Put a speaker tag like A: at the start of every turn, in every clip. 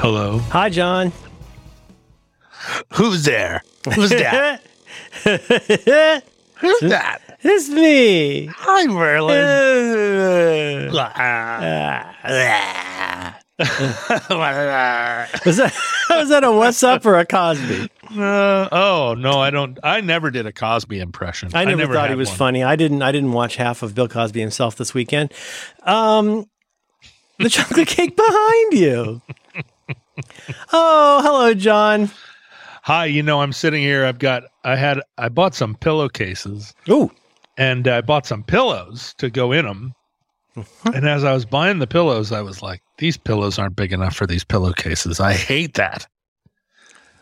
A: Hello.
B: Hi, John.
A: Who's there? Who's that? Who's that?
B: It's me.
A: Hi, Merlin.
B: Was that was that a What's Up or a Cosby?
A: Uh, oh no, I don't. I never did a Cosby impression.
B: I never, thought he was
A: one.
B: funny. I didn't. I didn't watch half of Bill Cosby himself this weekend. Um, the chocolate cake behind you. Oh, hello, John.
A: Hi, you know, I'm sitting here. I've got. I had. I bought some pillowcases
B: Ooh,
A: and I bought some pillows to go in them.
B: Uh-huh.
A: And as I was buying the pillows, I was like, "These pillows aren't big enough for these pillowcases. I hate that."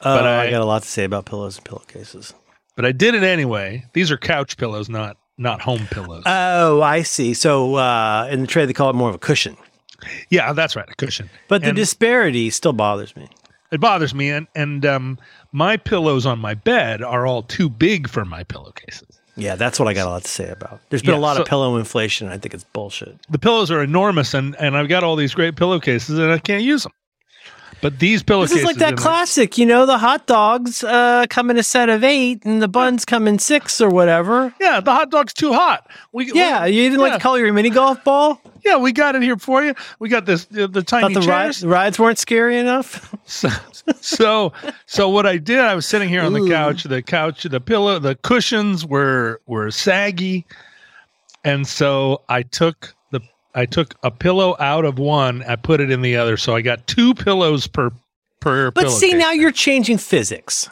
B: but
A: I-
B: I, got a lot to say about pillows and pillowcases.
A: But I did it anyway. These are couch pillows, not not home pillows.
B: Oh, I see. So uh, in the trade, they call it more of a cushion.
A: Yeah, that's right, a cushion.
B: But the
A: And-
B: disparity still bothers me.
A: It bothers me, and and um, my pillows on my bed are all too big for my pillowcases.
B: Yeah, that's what I got a lot to say about. There's been
A: Yeah,
B: a lot of pillow inflation. I think it's bullshit.
A: The pillows are enormous, and and I've got all these great pillowcases, and I can't use them. But these
B: This
A: pillowcases,
B: is like that
A: the-
B: classic, you know, the hot dogs uh, come in a set of eight and the buns come in six or whatever.
A: yeah, the hot dog's too hot. We
B: Yeah,
A: we-
B: you didn't like
A: yeah.
B: to call your mini golf ball?
A: Yeah, we got it here for you. We got this uh, the tiny
B: the, ride,
A: chairs.
B: the rides weren't scary enough?
A: So, so so what I did, I was sitting here on the couch. The couch, the pillow, the cushions were were saggy, and so I took the I took a pillow out of one. I put it in the other, so I got two pillows per per.
B: But see, now you're changing physics.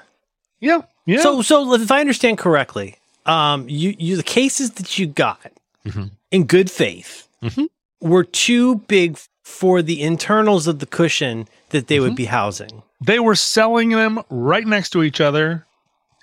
A: yeah, yeah.
B: So, so if I understand correctly, um, you, you the cases that you got
A: Mhm.
B: in good faith
A: Mhm.
B: Were too big for the internals of the cushion that they would
A: Mm-hmm.
B: be housing.
A: they were selling them right next to each other.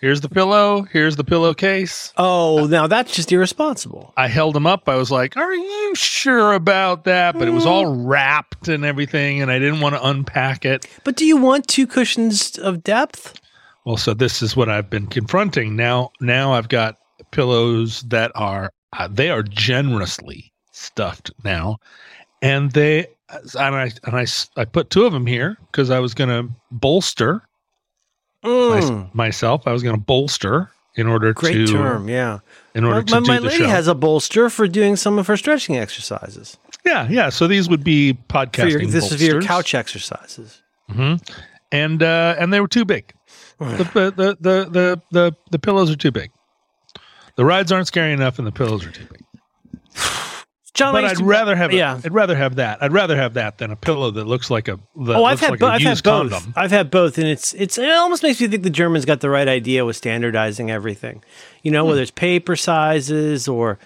A: Here's the pillow. Here's the pillowcase.
B: Oh, now that's just irresponsible.
A: I held them up. I was like, "Are you sure about that?" But it was all
B: Mm.
A: wrapped and everything, and I didn't want to unpack it.
B: But do you want two cushions of depth?
A: Well, so this is what I've been confronting now. Now I've got pillows that are uh, they are generously stuffed now, and they and I and I I put two of them here because I was going to bolster my-
B: Mm,
A: myself. I was going to bolster in order
B: great
A: to
B: term, yeah.
A: in order
B: My,
A: to
B: my, my lady
A: show.
B: has a bolster for doing some of her stretching exercises.
A: yeah, yeah. So these would be podcasting.
B: your, this is for your couch exercises.
A: hmm and uh, and they were too big. the, the, the the the the pillows are too big. The rides aren't scary enough, and the pillows are too big.
B: John,
A: But I'd
B: to-
A: rather have
B: yeah.
A: I'd rather have that. I'd rather have that than a pillow that looks like a that
B: Oh, I've had
A: like
B: bo-
A: a
B: I've had both.
A: condom.
B: I've had both, and it's it's it almost makes me think the Germans got the right idea with standardizing everything. You know,
A: Hmm.
B: whether it's paper sizes or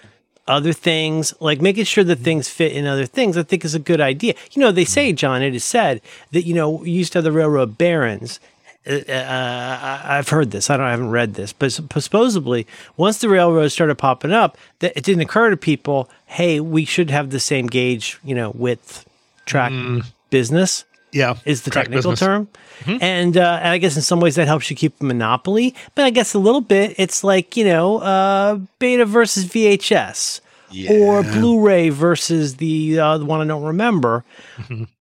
B: other things, like making sure that things fit in other things. I think is a good idea. You know, they
A: Hmm.
B: say, John, it is said that you know we used to have the railroad barons. Uh, uh, I- I've heard this. I don't. I haven't read this, but sup- supposedly, once the railroads started popping up, that it didn't occur to people, hey, we should have the same gauge, you know, width track business
A: Yeah,
B: is the technical
A: business.
B: term. And, uh, and I guess in some ways that helps you keep a monopoly. But I guess a little bit, it's like, you know, uh, beta versus VHS or Blu ray versus the, uh, the one I don't remember.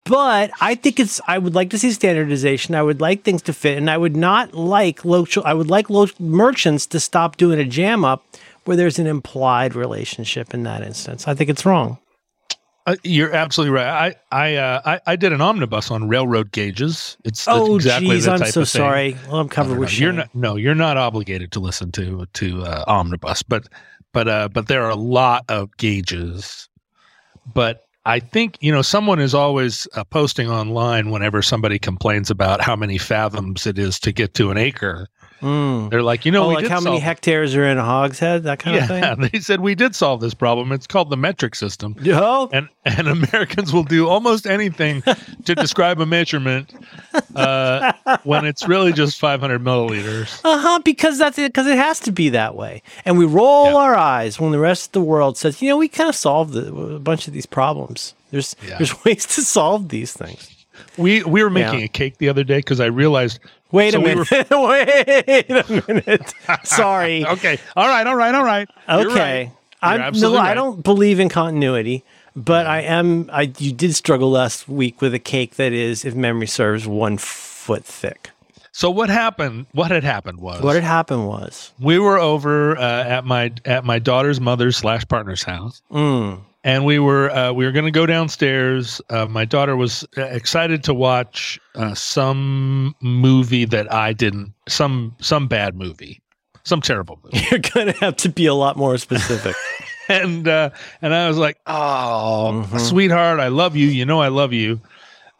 B: But I think it's. I would like to see standardization. I would like things to fit, and I would not like local. I would like lo- merchants to stop doing a jam up where there's an implied relationship in that instance. I think it's wrong.
A: Uh, you're absolutely right. I I, uh, I I did an omnibus on railroad gauges. It's
B: Oh,
A: exactly
B: geez, I'm so sorry. Well, I'm covered
A: no,
B: with
A: no, you're not no you're not obligated to listen to to uh, omnibus but but uh but there are a lot of gauges but i think you know someone is always uh, posting online whenever somebody complains about how many fathoms it is to get to an acre
B: Mm.
A: they're like you know
B: oh, like how many hectares are in a hogshead? That kind of thing.
A: yeah they said we did solve this problem it's called the metric system
B: Oh,
A: and and Americans will do almost anything to describe a measurement uh, when it's really just 500 milliliters.
B: uh huh. Because that's it. Because it has to be that way. And we roll
A: Yeah.
B: our eyes when the rest of the world says, you know, we kind of solved the, a bunch of these problems. There's
A: Yeah.
B: there's ways to solve these things.
A: We we were making
B: Yeah.
A: a cake the other day because I realized.
B: Wait
A: So
B: a
A: we
B: minute. Wait a minute. Sorry.
A: Okay, all right, all right, all right.
B: Okay.
A: right.
B: I'm, no,
A: absolutely
B: I don't believe in continuity, But I am. I you did struggle last week with a cake that is, if memory serves, one foot thick.
A: So what happened? What had happened was
B: What had happened was,
A: we were over uh, at my at my daughter's mother's slash partner's house,
B: mm,
A: and we were uh, we were going to go downstairs. Uh, my daughter was uh, excited to watch uh, some movie that I didn't some some bad movie, some terrible movie,
B: you're gonna have to be a lot more specific.
A: and uh, and I was like, "Oh,
B: Mhm.
A: sweetheart, I love you. You know I love you."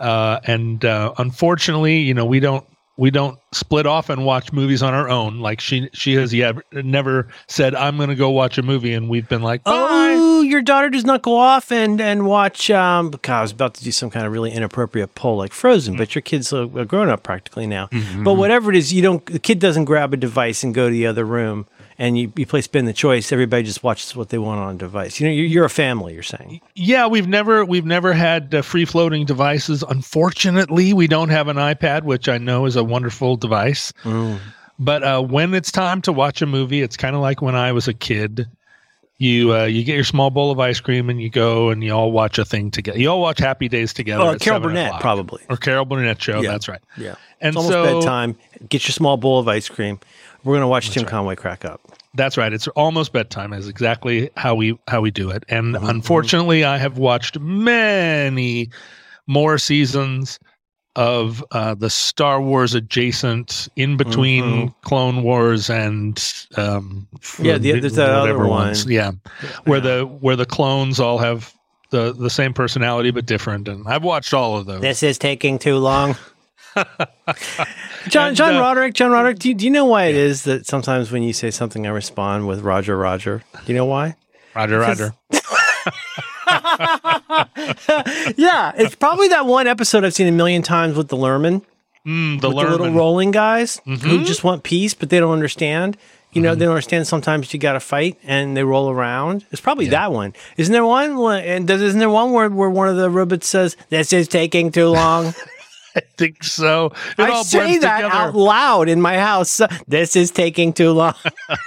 A: Uh, and uh, unfortunately, you know we don't we don't split off and watch movies on our own. Like she she has yet never said, "I'm going to go watch a movie," and we've been like, "Bye."
B: oh, your daughter does not go off and and watch. Um, God, I was about to do some kind of really inappropriate poll like Frozen, but your kid's a, a grown up practically now.
A: Mm-hmm.
B: But whatever it is, you don't. The kid doesn't grab a device and go to the other room. And you, you play spin the choice. Everybody just watches what they want on a device. You know, you're, you're a family. You're saying.
A: Yeah, we've never we've never had uh, free floating devices. Unfortunately, we don't have an iPad, which I know is a wonderful device. But uh, when it's time to watch a movie, it's kind of like when I was a kid. You uh, you get your small bowl of ice cream and you go and you all watch a thing together. You all watch Happy Days together.
B: Oh, Carol
A: 7
B: Burnett,
A: o'clock.
B: probably.
A: or Carol Burnett show.
B: Yeah.
A: That's right.
B: Yeah.
A: And
B: it's almost
A: so
B: bedtime. Get your small bowl of ice cream. We're gonna watch Tim Conway crack up.
A: That's right. It's almost bedtime. Is exactly how we how we do it. And
B: Mm-hmm,
A: unfortunately, I have watched many more seasons of uh, the Star Wars adjacent, in between Clone Wars and um,
B: Mm-hmm. Yeah, the- there's that other one.
A: ones. Yeah, where the where the clones all have the the same personality but different. And I've watched all of those.
B: This is taking too long. John
A: And,
B: John
A: uh,
B: Roderick, John Roderick, do you, do you know why it is that sometimes when you say something, I respond with Roger, Roger? Do you know why?
A: Roger, Roger.
B: yeah, it's probably that one episode I've seen a million times with the Lurmen,
A: Mm, the
B: with the little rolling guys
A: Mm-hmm.
B: who just want peace, but they don't understand. You know, they don't understand. Sometimes you got to fight, and they roll around. It's probably that one. Isn't there one? And does, isn't there one where, where one of the robots says, "This is taking too long"?
A: I think so. It
B: I say that
A: together.
B: out loud in my house. This is taking too long.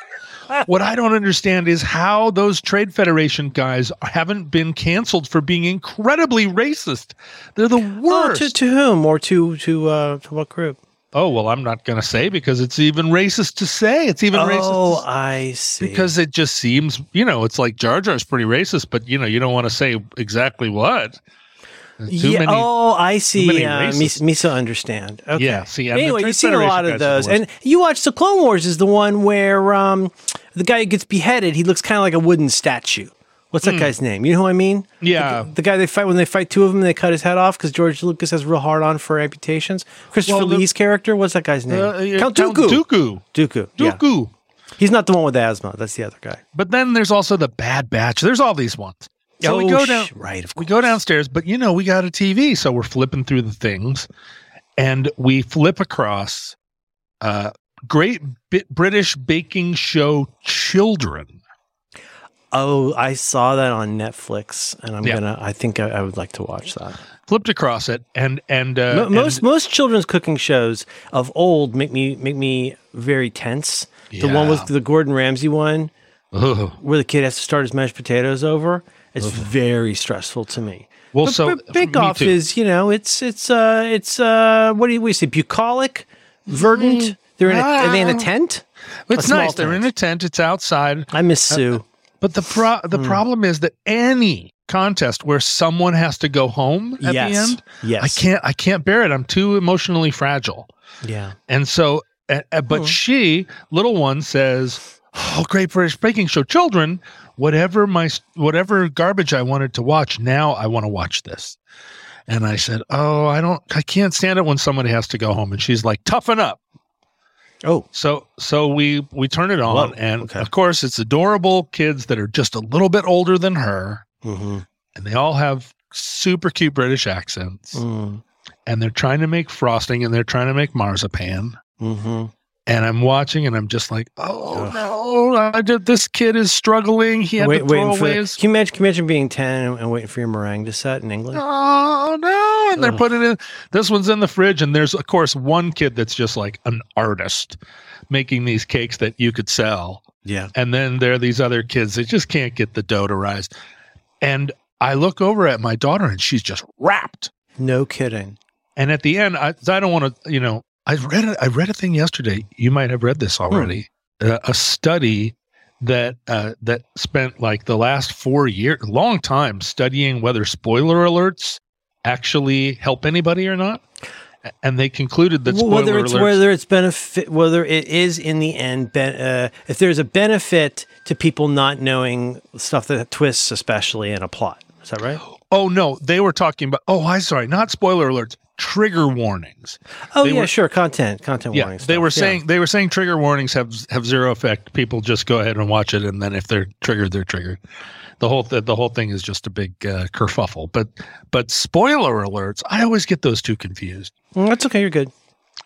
A: what I don't understand is how those trade federation guys haven't been canceled for being incredibly racist. They're the
B: Oh,
A: worst.
B: to, to whom or to to uh, to what group?
A: oh well, I'm not going to say because it's even racist to say. It's even racist
B: Oh, I see.
A: because it just seems you know it's like Jar Jar's pretty racist, but you know you don't want to say exactly what. There's Too
B: yeah,
A: many.
B: oh, I see. Uh. Misa, understand. Okay.
A: Yeah, see, the
B: anyway, you've seen a lot of those, and you watched the Clone Wars. Is the one where um, the guy who gets beheaded? He looks kind of like a wooden statue. What's that guy's name? You know who I mean?
A: Yeah.
B: The, the guy they fight when they fight two of them, they cut his head off because George Lucas has real hard on for amputations. Christopher
A: Well, the-
B: Lee's character, what's that guy's name?
A: Uh, yeah,
B: Count Dooku.
A: Dooku.
B: Dooku. yeah. He's not the one with asthma. That's the other guy.
A: But then there's also the Bad Batch. There's all these ones. So we
B: Oh,
A: go
B: sh-
A: down.
B: right, of
A: we go downstairs, but you know we got a TV, so we're flipping through the things, and we flip across uh, Great Bit British Baking Show Children.
B: Oh, I saw that on Netflix, and I'm
A: Yeah.
B: gonna. I think I, I would like to watch that.
A: Flipped across it, and and uh,
B: most
A: and-
B: most children's cooking shows of old make me make me very tense. The one with the Gordon Ramsay one,
A: Ugh.
B: where the kid has to start his mashed potatoes over. It's very stressful to me.
A: Well,
B: But,
A: so
B: but Bake Off
A: too.
B: is you know it's it's uh it's uh what do you, what do you say bucolic, verdant. They're in a, are they in a tent?
A: it's
B: a small
A: nice. They're in a tent. It's outside.
B: I miss Sue.
A: But the pro- the problem is that any contest where someone has to go home at
B: yes.
A: the end,
B: Yes.
A: I can't I can't bear it. I'm too emotionally fragile.
B: Yeah.
A: And so, uh, uh, but
B: Hmm.
A: she, little one, says, "Oh, Great British Baking Show, children, whatever my whatever garbage I wanted to watch, now I want to watch this." And I said, "Oh, I don't, I can't stand it when somebody has to go home." And she's like, "Toughen up."
B: Oh.
A: So, so we we turn it on,
B: Whoa,
A: and
B: okay.
A: of course, it's adorable kids that are just a little bit older than her,
B: Mm-hmm.
A: and they all have super cute British accents,
B: Mm.
A: and they're trying to make frosting, and they're trying to make marzipan.
B: Mm-hmm.
A: And I'm watching and I'm just like, oh
B: Ugh.
A: no, I did, this kid is struggling. He had
B: Wait,
A: to throw
B: waiting for
A: away his.
B: can you imagine, can you imagine being 10 and, and waiting for your meringue to set in England?
A: Oh no! And they're
B: Ugh.
A: putting in. This one's in the fridge, and there's of course one kid that's just like an artist making these cakes that you could sell,
B: Yeah.
A: and then there are these other kids that just can't get the dough to rise. And I look over at my daughter and she's just wrapped.
B: No kidding.
A: And at the end, I, I don't want to, you know, I read a, I read a thing yesterday. You might have read this already. Uh, a study that uh, that spent like the last four years, long time studying whether spoiler alerts actually help anybody or not. And they concluded that
B: Well,
A: spoiler
B: whether it's
A: alerts,
B: whether it's benefit whether it is in the end ben, uh, if there's a benefit to people not knowing stuff that twists especially in a plot is that right
A: oh no, they were talking about. Oh, I'm sorry, not spoiler alerts, trigger warnings.
B: oh
A: They
B: yeah
A: were-
B: sure content content warnings.
A: Yeah,
B: warning
A: they
B: stuff,
A: were
B: yeah.
A: saying they were saying trigger warnings have have zero effect. People just go ahead and watch it, and then if they're triggered, they're triggered. The whole th- the whole thing is just a big uh, kerfuffle. But but spoiler alerts, I always get those two confused.
B: Mm, that's okay you're good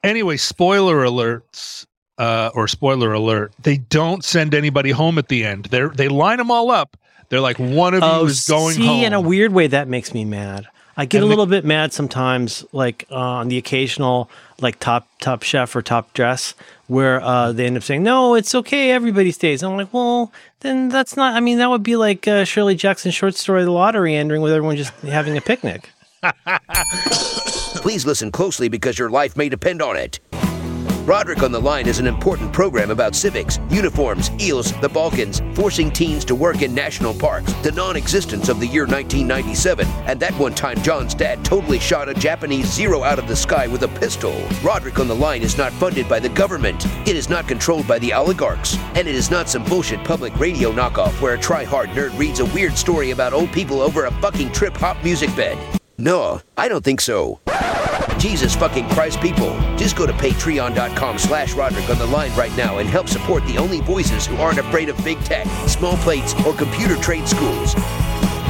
A: Anyway, spoiler alerts uh, or spoiler alert, they don't send anybody home at the end. They they line them all up. They're like one of you is going
B: Oh, see
A: home.
B: in a weird way that makes me mad I get
A: And
B: a
A: the-
B: little bit mad sometimes, like uh, on the occasional like top top chef or top dress, where uh, they end up saying, "No, it's okay, everybody stays." I'm like, well, then that's not. I mean, that would be like uh, Shirley Jackson's short story, "The Lottery," ending with everyone just having a picnic.
C: Please listen closely because your life may depend on it. Roderick on the Line is an important program about civics, uniforms, eels, the Balkans, forcing teens to work in national parks, the non existence of the year 1997, and that one time John's dad totally shot a Japanese zero out of the sky with a pistol. Roderick on the Line is not funded by the government, it is not controlled by the oligarchs, and it is not some bullshit public radio knockoff where a try hard nerd reads a weird story about old people over a fucking trip hop music bed. No, I don't think so. Jesus fucking Christ, people. Just go to patreon.com slash Roderick on the line right now and help support the only voices who aren't afraid of big tech, small plates, or computer trade schools.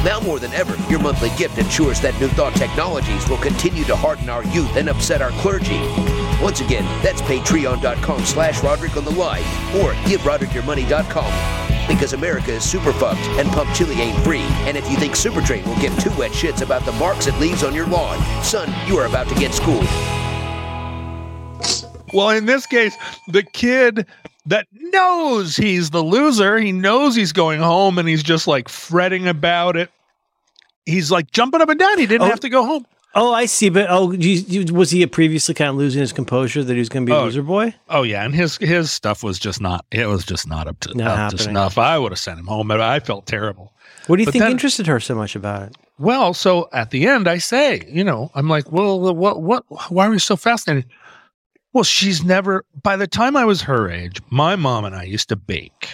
C: Now more than ever, your monthly gift ensures that New Thought Technologies will continue to harden our youth and upset our clergy. Once again, that's patreon.com slash Roderick on the line or giveroderickyourmoney.com. Because America is super fucked and pump chili ain't free. And if you think Supertrain will give two wet shits about the marks it leaves on your lawn, son, you are about to get schooled.
A: Well, in this case, the kid that knows he's the loser, he knows he's going home and he's just like fretting about it. He's like jumping up and down. He didn't
B: Oh.
A: have to go home.
B: Oh, I see. But oh, you, you, was he a previously kind of losing his composure that he was going to be a
A: Oh.
B: loser boy?
A: Oh yeah, and his his stuff was just not. It was just not up to
B: Not
A: up to snuff. I would have sent him home, but I felt terrible.
B: What do you
A: But
B: think interested her so much about it?
A: Well, so at the end, I say, you know, I'm like, well, what, what, why are we so fascinated? Well, she's never, by the time I was her age, my mom and I used to bake.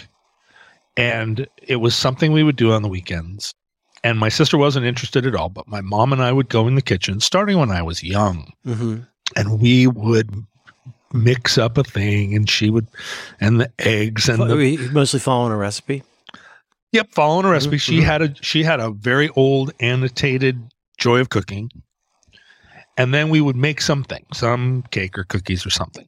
A: And it was something we would do on the weekends. And my sister wasn't interested at all, but my mom and I would go in the kitchen starting when I was young
B: Mm-hmm.
A: and we would mix up a thing and she would, and the eggs and the,
B: mostly following a recipe.
A: Yep, following a recipe.
B: Mhm,
A: She had a she had a very old annotated joy of cooking. And then we would make something, some cake or cookies or something.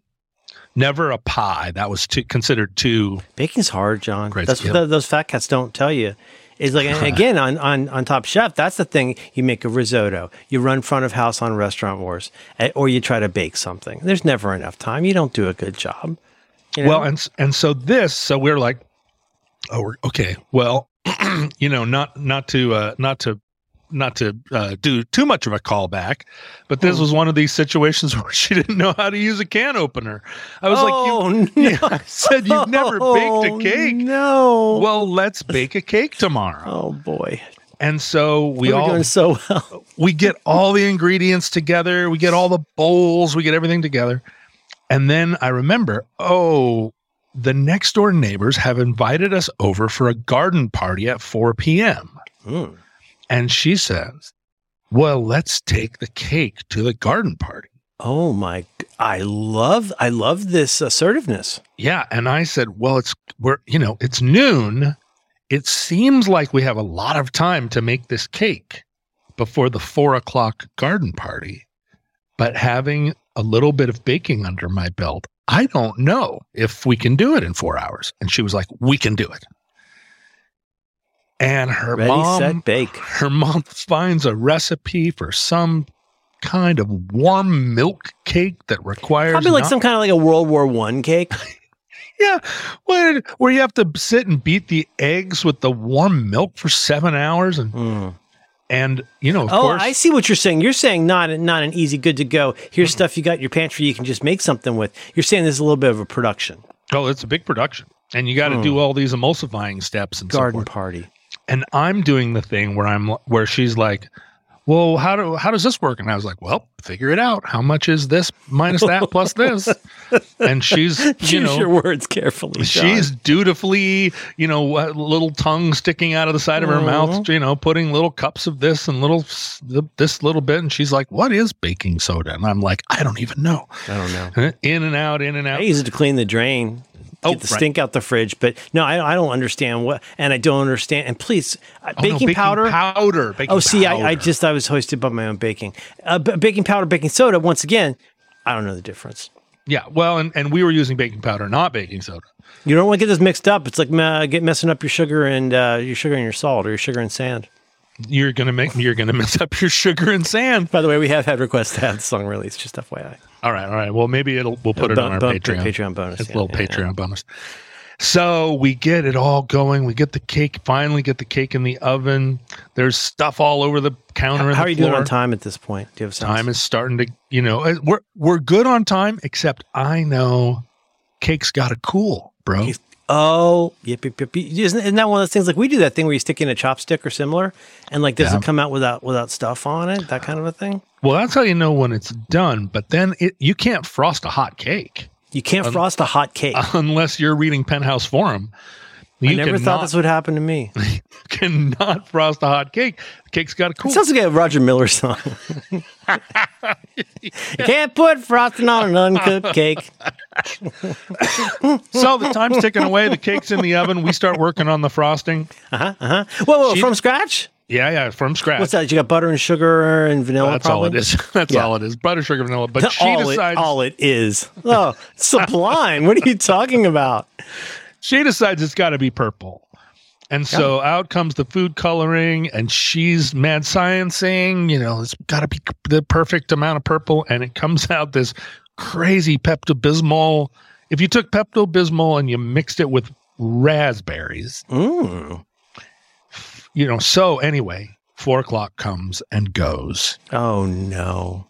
A: Never a pie. That was too, considered too.
B: Baking's hard, John.
A: Great
B: that's the, those fat cats don't tell you. Is like again on, on on Top Chef. That's the thing. You make a risotto. You run front of house on Restaurant Wars, eh, or you try to bake something. There's never enough time. You don't do a good job. You know?
A: Well, and and so this, so we're like, oh, we're, okay. Well, you know, not not to uh, not to not to uh, do too much of a callback, but this
B: Hmm.
A: was one of these situations where she didn't know how to use a can opener. I was like,
B: oh,
A: you,
B: no.
A: yeah, I said you've never baked a cake.
B: No.
A: well let's bake a cake tomorrow
B: oh boy,
A: and so we
B: we're
A: all
B: doing so well.
A: we get all the ingredients together we get all the bowls we get everything together and then i remember oh the next door neighbors have invited us over for a garden party at 4 p.m
B: Mm.
A: And she says well let's take the cake to the garden party
B: Oh my! I love I love this assertiveness.
A: yeah and i said well it's we're you know it's noon it seems like we have a lot of time to make this cake before the four o'clock garden party but having a little bit of baking under my belt i don't know if we can do it in four hours and she was like we can do it and her
B: Ready,
A: mom
B: set, bake.
A: her mom finds a recipe for some kind of warm milk cake that requires
B: Probably like
A: not-
B: some kind of like a World War One cake.
A: yeah, where where you have to sit and beat the eggs with the warm milk for seven hours, and
B: Mm.
A: And you know, of
B: oh,
A: course,
B: I see what you're saying. You're saying not not an easy good to go. Here's stuff you got in your pantry you can just make something with. You're saying there's a little bit of a production.
A: oh, it's a big production, and you got to do all these emulsifying steps and so
B: Garden
A: forth.
B: party.
A: And I'm doing the thing where I'm where she's like, "Well, how do how does this work?" And I was like, "Well, figure it out. How much is this minus that plus this?" And she's you know
B: your words carefully. Sean.
A: she's dutifully you know a little tongue sticking out of the side of her mouth, you know, putting little cups of this and little this little bit, and she's like, "What is baking soda?" And I'm like, "I don't even know."
B: I don't know.
A: In and out, in and out.
B: I use it to clean the drain.
A: Oh,
B: Get the
A: right.
B: stink out the fridge, but no, I, I don't understand what, and I don't understand. And please, uh,
A: Oh, no,
B: baking, powder.
A: powder. Baking
B: oh, see, I, I just I was hoisted by my own baking. Uh, b- baking powder, baking soda. Once again, I don't know the difference.
A: yeah. Well, and and we were using baking powder, not baking soda.
B: You don't want to get this mixed up. It's like uh, get messing up your sugar and uh, your sugar and your salt, or your sugar and sand.
A: You're gonna make you're gonna mess up your sugar and sand.
B: By the way, we have had requests to have the song released. Just FYI.
A: All right, all right. Well, maybe it'll we'll put it
B: Bon-
A: on our Patreon.
B: Patreon bonus,
A: It's
B: yeah,
A: a little
B: yeah, yeah.
A: Patreon bonus. So we get it all going. We get the cake. Finally, get the cake in the oven. There's stuff all over the counter. and
B: How
A: the
B: are you doing on time at this point? Do you have?
A: Time is starting to, you know, uh, we're we're good on time. Except I know, cake's got to cool, bro.
B: Cakes- Oh, yep, yep, yep. Isn't, isn't that one of those things like we do that thing where you stick in a chopstick or similar, and like does
A: Yeah.
B: it come out without without stuff on it? That kind of a thing.
A: Well, that's how you know when it's done. But then it you can't frost a hot cake
B: You can't frost a hot cake.
A: unless you're reading Penthouse Forum. You
B: I never thought this would happen to me.
A: cannot frost a hot cake. The cake's got to cool.
B: It sounds like a Roger Miller song. you can't put frosting on an uncooked cake.
A: so the time's ticking away. The cake's in the oven. We start working on the frosting. Uh huh. Uh huh.
B: Whoa, whoa,
A: She-
B: from scratch?
A: Yeah, yeah, from scratch.
B: What's that? You got butter and sugar and vanilla.
A: That's
B: probably?
A: all it is. That's
B: Yeah.
A: all it is. Butter, sugar, vanilla. But she
B: all,
A: decides
B: it, all it is. Oh, sublime. what are you talking about?
A: She decides it's got to be purple. And so out comes the food coloring, and she's mad sciencing. You know, it's got to be the perfect amount of purple, and it comes out this crazy Pepto Bismol. If you took Pepto Bismol and you mixed it with raspberries,
B: Mm.
A: you know. So anyway, four o'clock comes and goes.
B: Oh no.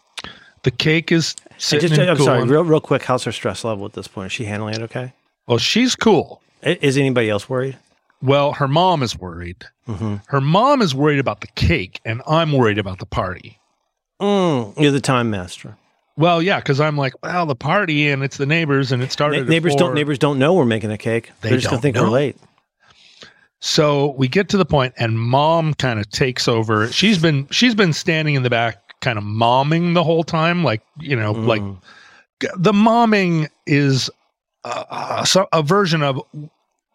A: The cake is
B: just, I'm sorry, real, real quick. How's her stress level at this point? Is she handling it okay?
A: Well, she's cool.
B: Is anybody else worried?
A: Well, her mom is worried.
B: Mm-hmm.
A: Her mom is worried about the cake, and I'm worried about the party.
B: Mm, you're the time master.
A: Well, yeah, because I'm like, well, the party, and it's the neighbors, and it started.
B: Na- neighbors
A: four.
B: don't neighbors don't know we're making a cake.
A: They
B: They're just gonna
A: don't
B: think
A: know.
B: we're late.
A: So we get to the point, and mom kind of takes over. She's been she's been standing in the back, kind of momming the whole time, like you know, like
B: Mm.
A: the momming is a, a, so- a version of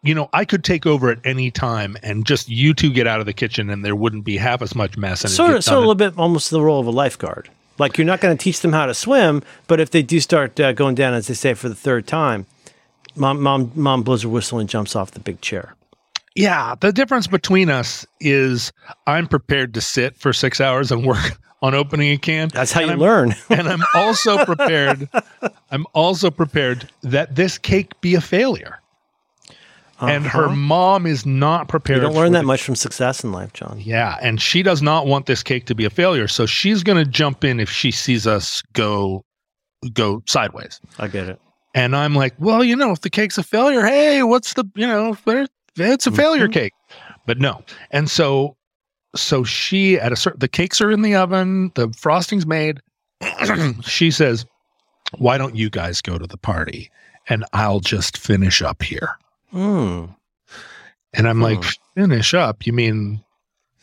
A: you know i could take over at any time and just you two get out of the kitchen and there wouldn't be half as much mess and
B: sort of, sort of a little bit almost the role of a lifeguard. Like you're not going to teach them how to swim, but if they do start uh, going down, as they say, for the third time, mom, mom, mom blows her whistle and jumps off the big chair.
A: yeah the difference between us is i'm prepared to sit for six hours and work on opening a can
B: That's how you
A: I'm-
B: learn.
A: and i'm also prepared i'm also prepared that this cake be a failure and her
B: Uh-huh.
A: mom is not prepared
B: You don't learn that
A: the
B: much from success in life, John.
A: Yeah, and she does not want this cake to be a failure, so she's going to jump in if she sees us go go sideways.
B: I get it.
A: And I'm like, well, you know, if the cake's a failure, hey, what's the, you know, it's a failure
B: Mhm.
A: cake. But no. And so so she at a certain the cakes are in the oven, the frosting's made. she says, "Why don't you guys go to the party and I'll just finish up here?"
B: Mm,
A: And I'm like,
B: Hmm.
A: "Finish up? You mean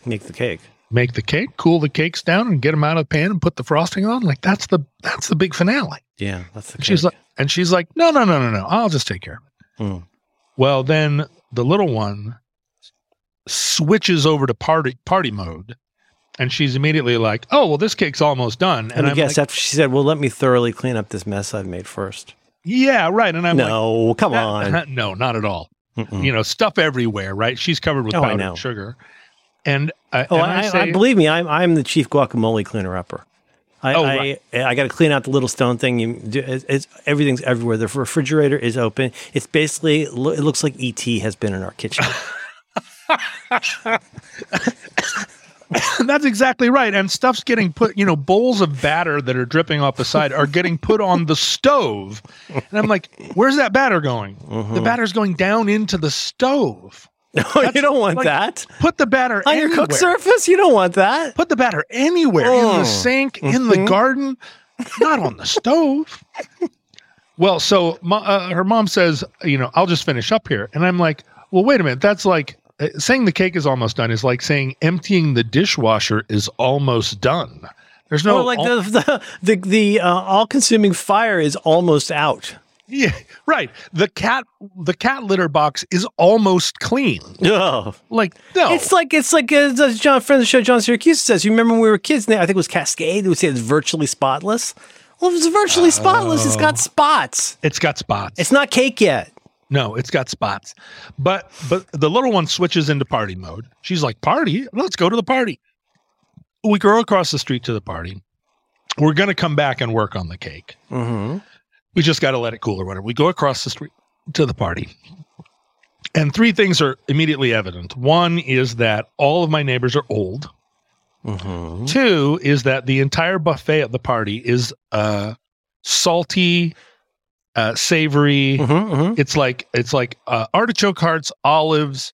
B: make the cake.
A: make the cake, cool the cakes down, and get them out of the pan and put the frosting on. Like that's the that's the big finale.
B: Yeah, that's the
A: And she's like, and she's like, no, no, no, no, no. I'll just take care of it.
B: Hmm.
A: Well, then the little one switches over to party party mode, and she's immediately like, oh, well, this cake's almost done.
B: And
A: And
B: I guess
A: like,
B: after she said, "Well, let me thoroughly clean up this mess I've made first.
A: Yeah, right. And I'm
B: no, come
A: like,
B: on.
A: no, not at all.
B: Mm-mm.
A: You know, stuff everywhere, right? She's covered with
B: Oh, I
A: powdered
B: know.
A: sugar. And, uh,
B: Oh,
A: and
B: I, I,
A: say-
B: believe me, I'm I'm the chief guacamole cleaner upper. I
A: Oh,
B: I,
A: right.
B: I got to clean out the little stone thing. You do, it's, it's everything's everywhere. The refrigerator is open. It's basically it looks like ET has been in our kitchen.
A: that's exactly right. And stuff's getting put, you know, bowls of batter that are dripping off the side are getting put on the stove. And I'm like, where's that batter going?
B: Mm-hmm.
A: The batter's going down into the stove.
B: No, you don't want
A: like-
B: that
A: Put the batter
B: on your cook surface. You don't want that.
A: Put the batter anywhere in
B: Oh.
A: the sink, in the garden, not on the stove. Well, so uh, her mom says, you know, I'll just finish up here. And I'm like, well, wait a minute. That's like saying the cake is almost done is like saying emptying the dishwasher is almost done. There's no
B: or like
A: al-
B: the the the, the uh, all-consuming fire is almost out.
A: yeah, right. The cat the cat litter box is almost clean.
B: Oh.
A: Like no,
B: It's like it's like uh, as John friend of the show John Siracusa says. You remember when we were kids? And I think it was Cascade. They would say it's virtually spotless. Well, if it's virtually spotless, it's got spots.
A: it's got spots.
B: It's not cake yet.
A: No, it's got spots. But but the little one switches into party mode. She's like, "Party? Let's go to the party." We go across the street to the party. We're going to come back and work on the cake.
B: Mm-hmm.
A: We just got to let it cool or whatever. We go across the street to the party. And three things are immediately evident. One is that all of my neighbors are old.
B: Mm-hmm.
A: Two is that the entire buffet at the party is uh salty, uh savory,
B: Mm-hmm.
A: it's like it's like uh, artichoke hearts, olives,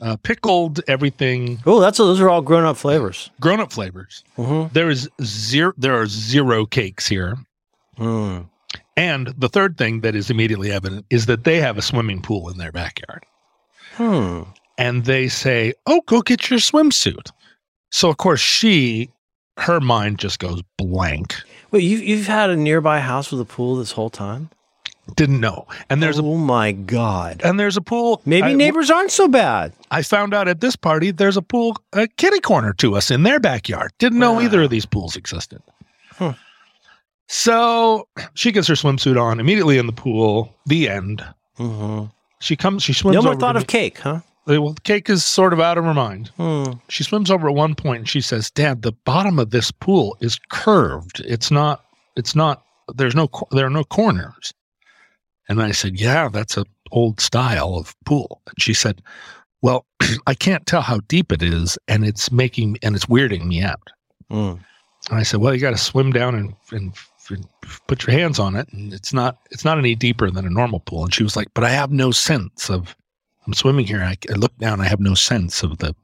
A: uh, pickled everything,
B: Oh, that's those are all grown-up flavors.
A: grown up flavors.
B: Mm-hmm.
A: There is zero. There are zero cakes here.
B: Mm.
A: And the third thing that is immediately evident is that they have a swimming pool in their backyard,
B: Hmm.
A: and they say, "Oh, go get your swimsuit." So of course she, her mind just goes blank.
B: Wait, you've you've had a nearby house with a pool this whole time?
A: Didn't know. And there's a
B: oh my god.
A: and there's a pool.
B: Maybe
A: I-
B: neighbors aren't so bad.
A: I found out at this party there's a pool, a kitty corner to us in their backyard. Didn't know
B: Wow.
A: either of these pools existed.
B: Huh.
A: So she gets her swimsuit on immediately in the pool. The end.
B: Mm-hmm.
A: She comes. She swims.
B: No more
A: over
B: thought of cake, huh?
A: Well, cake is sort of out of her mind.
B: Hmm.
A: She swims over at one point and she says, "Dad, the bottom of this pool is curved. It's not. It's not. There's no. There are no corners." And I said, "Yeah, that's a old style of pool." And she said, "Well, I can't tell how deep it is, and it's making and it's weirding me out."
B: Mm.
A: And I said, "Well, you got to swim down and, and and put your hands on it, and it's not it's not any deeper than a normal pool." And she was like, "But I have no sense of I'm swimming here. I, I look down, I have no sense of the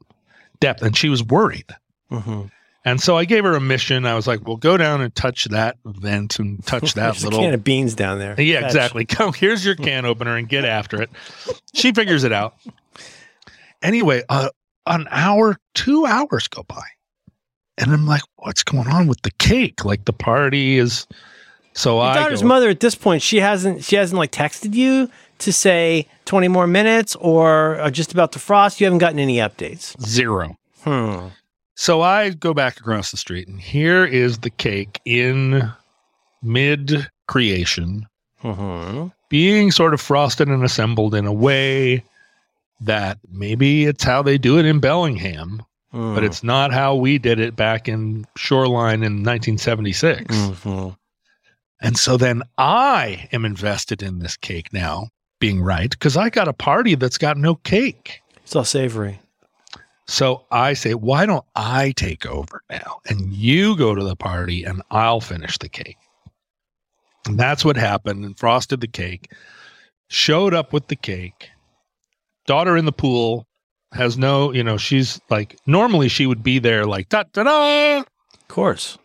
A: depth." And she was worried.
B: Mm-hmm.
A: And so I gave her a mission. I was like, "Well, go down and touch that vent and touch that
B: There's a
A: little."
B: can of beans down there.
A: yeah,
B: Fetch.
A: exactly. Come, here's your can opener and get after it. She figures it out. Anyway, uh, an hour, two hours go by, and I'm like, "What's going on with the cake? Like the party is." So
B: Your
A: I
B: daughter's
A: go,
B: mother at this point, she hasn't she hasn't like texted you to say 20 more minutes or uh, just about to frost. You haven't gotten any updates.
A: zero.
B: Hmm.
A: So I go back across the street, and here is the cake in mid creation,
B: Mm-hmm.
A: being sort of frosted and assembled in a way that maybe it's how they do it in Bellingham, but it's not how we did it back in Shoreline in 1976.
B: hmm
A: And so then I am invested in this cake now, being right, because I got a party that's got no cake.
B: It's all savory.
A: So I say, why don't I take over now and you go to the party and I'll finish the cake? And that's what happened. And frosted the cake, showed up with the cake, daughter in the pool, has no, you know, she's like, normally she would be there like, da da da.
B: Of course.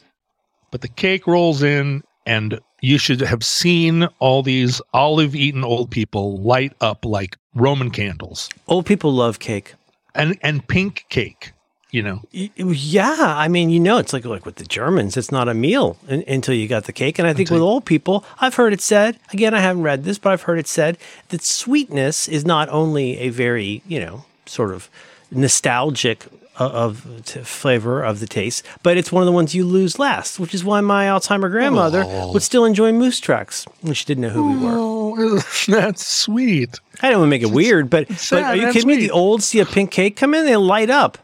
A: But the cake rolls in and you should have seen all these olive eaten old people light up like Roman candles
B: Old people love cake.
A: And, and pink cake, you know.
B: Yeah, I mean, you know, it's like like with the Germans, it's not a meal un- until you got the cake. And I think with old people, I've heard it said again. I haven't read this, but I've heard it said that sweetness is not only a very you know sort of nostalgic o- of t- flavor of the taste, but it's one of the ones you lose last. Which is why my Alzheimer grandmother oh. would still enjoy moose tracks when she didn't know who we were.
A: Oh, that's sweet.
B: I don't want to make it weird, but, but are you
A: and
B: kidding me? The old see a pink cake come in, they light up.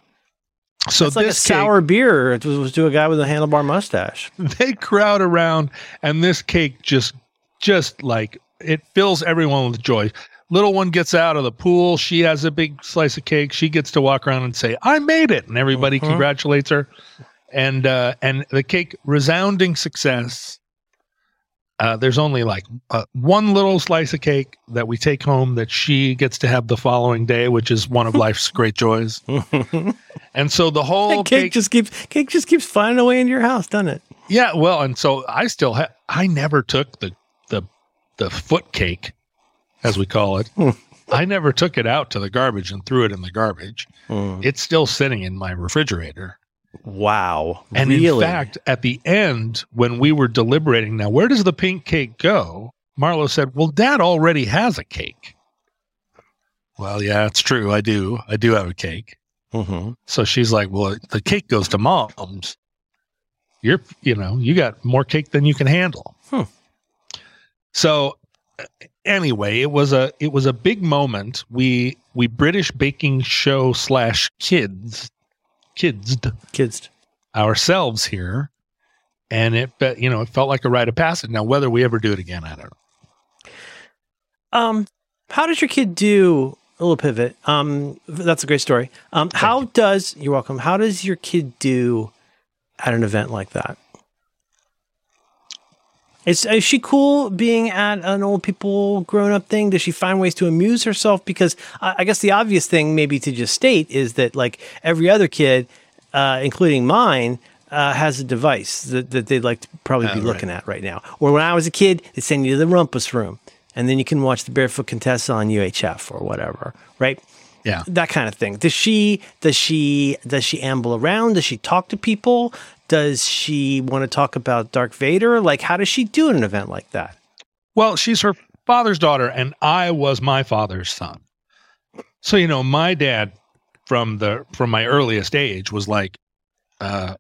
A: So
B: It's like a
A: this cake,
B: sour beer. It was, was to a guy with a handlebar mustache.
A: they crowd around, and this cake just, just like it fills everyone with joy. Little one gets out of the pool. She has a big slice of cake. She gets to walk around and say, "I made it," and everybody
B: Mhm.
A: congratulates her. And uh, and the cake resounding success. Uh, there's only like uh, one little slice of cake that we take home that she gets to have the following day, which is one of life's great joys. And so the whole
B: cake, cake just keeps cake just keeps finding a way into your house, doesn't it?
A: Yeah, well, and so I still have. I never took the the the foot cake, as we call it. I never took it out to the garbage and threw it in the garbage. It's still sitting in my refrigerator.
B: Wow.
A: And
B: really?
A: in fact, at the end, when we were deliberating, now where does the pink cake go? Marlo said, "Well, Dad already has a cake." Well, yeah, it's true. I do. I do have a cake.
B: Mhm.
A: So she's like, "Well, the cake goes to mom's. You're, you know, you got more cake than you can handle."
B: Hmm.
A: So anyway, it was a it was a big moment. We we British baking show slash kids kids
B: kids.
A: ourselves here, and it you know it felt like a rite of passage. Now whether we ever do it again, I don't know.
B: Um, how does your kid do? A little pivot. Um, that's a great story. Um, how does you're welcome. How does your kid do at an event like that? Is, is she cool being at an old people grown up thing? Does she find ways to amuse herself? Because I, I guess the obvious thing, maybe to just state, is that like every other kid, uh, including mine, uh, has a device that, that they'd like to probably be
A: Oh, right.
B: looking at right now. Or when I was a kid, they send you to the rumpus room, and then you can watch the Barefoot Contessa on UHF or whatever, right?
A: Yeah.
B: that kind of thing. Does she does she does she amble around? Does she talk to people? Does she want to talk about Darth Vader? Like, how does she do an event like that?
A: Well, she's her father's daughter, and I was my father's son. So you know, my dad from the from my earliest age was like, uh,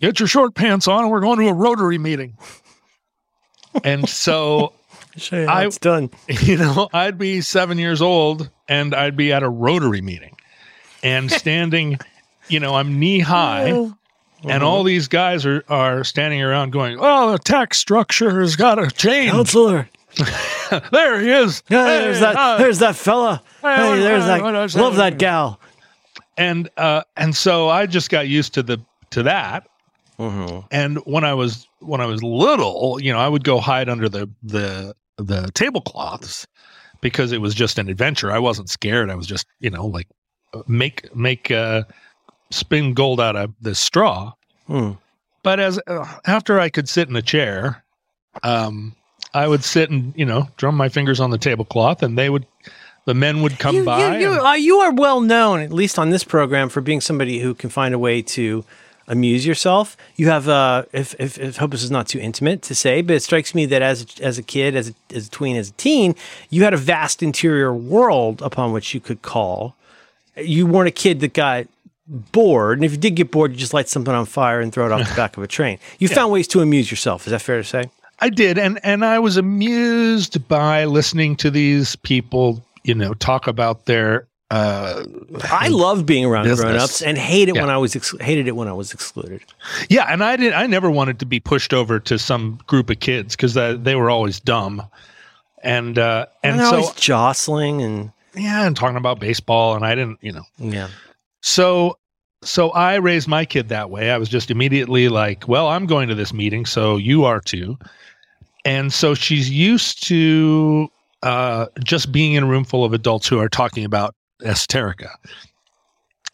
A: "Get your short pants on, and we're going to a Rotary meeting." and so
B: Show you
A: how
B: how
A: it's
B: done.
A: you know, I'd be seven years old and I'd be at a Rotary meeting and standing, you know, I'm knee high. And all these guys are, are standing around going, Oh, the tax structure has got to change.
B: counselor.
A: there he is.
B: Yeah,
A: Hey,
B: there's that.
A: hi."
B: there's that fella.
A: Hey,
B: Hey, there's
A: what-
B: that.
A: what I?
B: Love that gal.
A: and uh, and so I just got used to the to that. And when I was when I was little, you know, I would go hide under the the the tablecloths because it was just an adventure. I wasn't scared. I was just you know like make make uh, spin gold out of the straw.
B: Hmm.
A: But as uh, after I could sit in a chair, um, I would sit and you know drum my fingers on the tablecloth, and they would the men would come
B: you,
A: by.
B: You, you,
A: and-
B: uh, you are well known, at least on this program, for being somebody who can find a way to amuse yourself. You have, uh, if, if, if hope this is not too intimate to say, but it strikes me that as as a kid, as a, as a tween, as a teen, you had a vast interior world upon which you could call. You weren't a kid that got bored, and if you did get bored, you just light something on fire and throw it off the back of a train. You found ways to amuse yourself. Is that fair to say?
A: I did, and and I was amused by listening to these people, you know, talk about their. Uh,
B: I love being around
A: Business.
B: grown-ups and hate it
A: Yeah.
B: when I was ex- hated it when I was excluded.
A: yeah, and I did. I never wanted to be pushed over to some group of kids because they were always dumb, and uh, and,
B: And,
A: so
B: always jostling and
A: yeah, and talking about baseball, and I didn't, you know,
B: yeah.
A: So so I raised my kid that way. I was just immediately like, well, I'm going to this meeting, so you are too. And so she's used to uh, just being in a room full of adults who are talking about esoterica.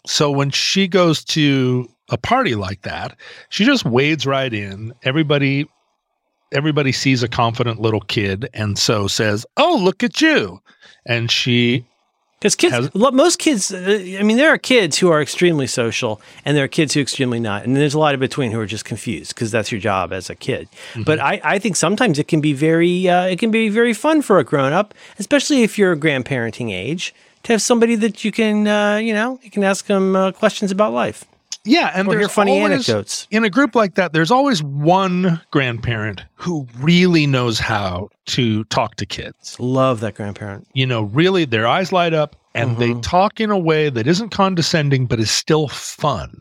A: So when she goes to a party like that, she just wades right in. Everybody everybody sees a confident little kid and so says, "Oh, look at you." And she
B: Because kids,
A: Has-
B: most kids, uh, I mean, there are kids who are extremely social, and there are kids who are extremely not, and there's a lot in between who are just confused because that's your job as a kid. But I, I think sometimes it can be very, uh, it can be very fun for a grown up, especially if you're a grandparenting age, to have somebody that you can, uh, you know, you can ask them uh, questions about life.
A: Yeah, and
B: Or
A: there's
B: funny
A: always-
B: anecdotes.
A: In a group like that, there's always one grandparent who really knows how to talk to kids.
B: Love that grandparent.
A: You know, really their eyes light up and they
B: Mm-hmm.
A: talk in a way that isn't condescending but is still fun.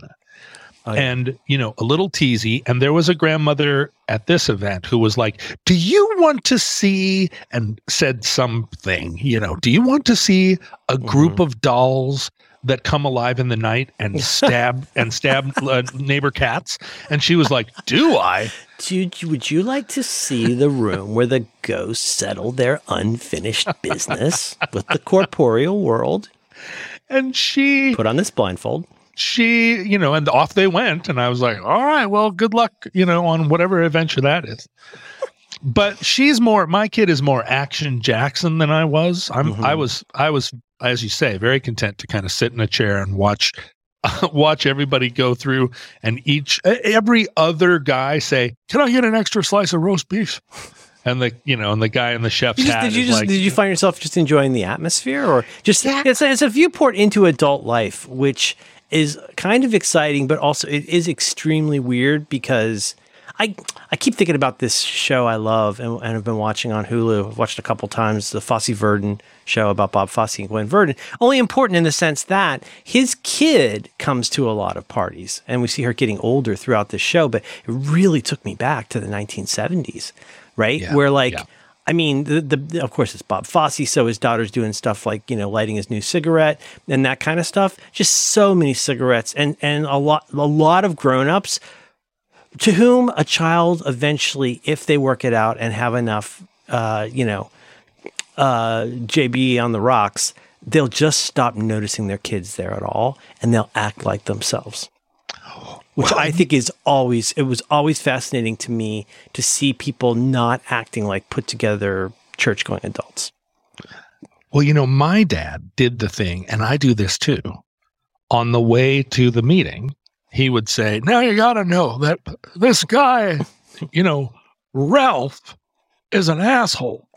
B: Oh, yeah.
A: and you know a little teasy and there was a grandmother at this event who was like do you want to see and said something you know do you want to see a group
B: Mm-hmm.
A: of dolls that come alive in the night and stab and stab uh, neighbor cats and she was like do i
B: Dude, would you like to see the room where the ghosts settle their unfinished business with the corporeal world?
A: and she
B: Put on this blindfold.
A: she, you know, and off they went. And I was like, all right, well, good luck, you know, on whatever adventure that is. But she's more, my kid is more action Jackson than I was. I'm, I was, I was, as you say, very content to kind of sit in a chair and watch, watch everybody go through and each, every other guy say, can I get an extra slice of roast beef? And the, you know, and the guy in the chef's
B: You just-
A: hat
B: did you just
A: like,
B: did you find yourself just enjoying the atmosphere, or just it's, a, it's a viewport into adult life, which is kind of exciting, but also it is extremely weird because I I keep thinking about this show I love and, and have been watching on Hulu. I've watched a couple times the Fosse Verdon show about Bob Fosse and Gwen Verdon. Only important in the sense that his kid comes to a lot of parties, and we see her getting older throughout the show. But it really took me back to the 1970s, right?
A: Yeah,
B: Where like.
A: yeah.
B: I mean, the, the of course it's Bob Fosse, so his daughter's doing stuff like you know lighting his new cigarette and that kind of stuff. Just so many cigarettes and and a lot a lot of grown-ups to whom a child eventually, if they work it out and have enough, uh, you know, uh, JB on the rocks, they'll just stop noticing their kids there at all, and they'll act like themselves. Which I think is always it was always fascinating to me to see people not acting like put together church going adults.
A: Well, you know, my dad did the thing, and I do this too. On the way to the meeting, he would say, Now you got to know that this guy, you know, Ralph is an asshole.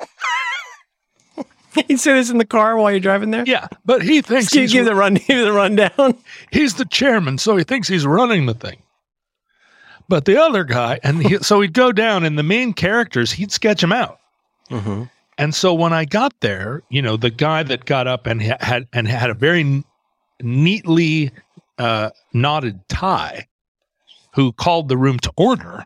B: you say this in the car while you're driving there.
A: Yeah, but he thinks
B: Give,
A: he's,
B: give the run, give the rundown.
A: he's the chairman, so he thinks he's running the thing. But the other guy, and he, so he'd go down, and the main characters, he'd sketch them out.
B: Mm-hmm.
A: And so when I got there, you know, the guy that got up and had and had a very neatly uh, knotted tie, who called the room to order,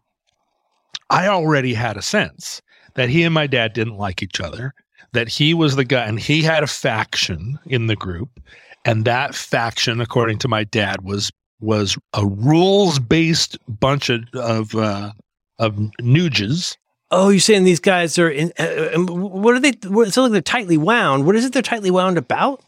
A: I already had a sense that he and my dad didn't like each other. That he was the guy, and he had a faction in the group, and that faction, according to my dad, was was a rules based bunch of of, uh, of.
B: Oh, you're saying these guys are in? Uh, uh, what are they? It sounds like they're tightly wound. What is it? They're tightly wound about?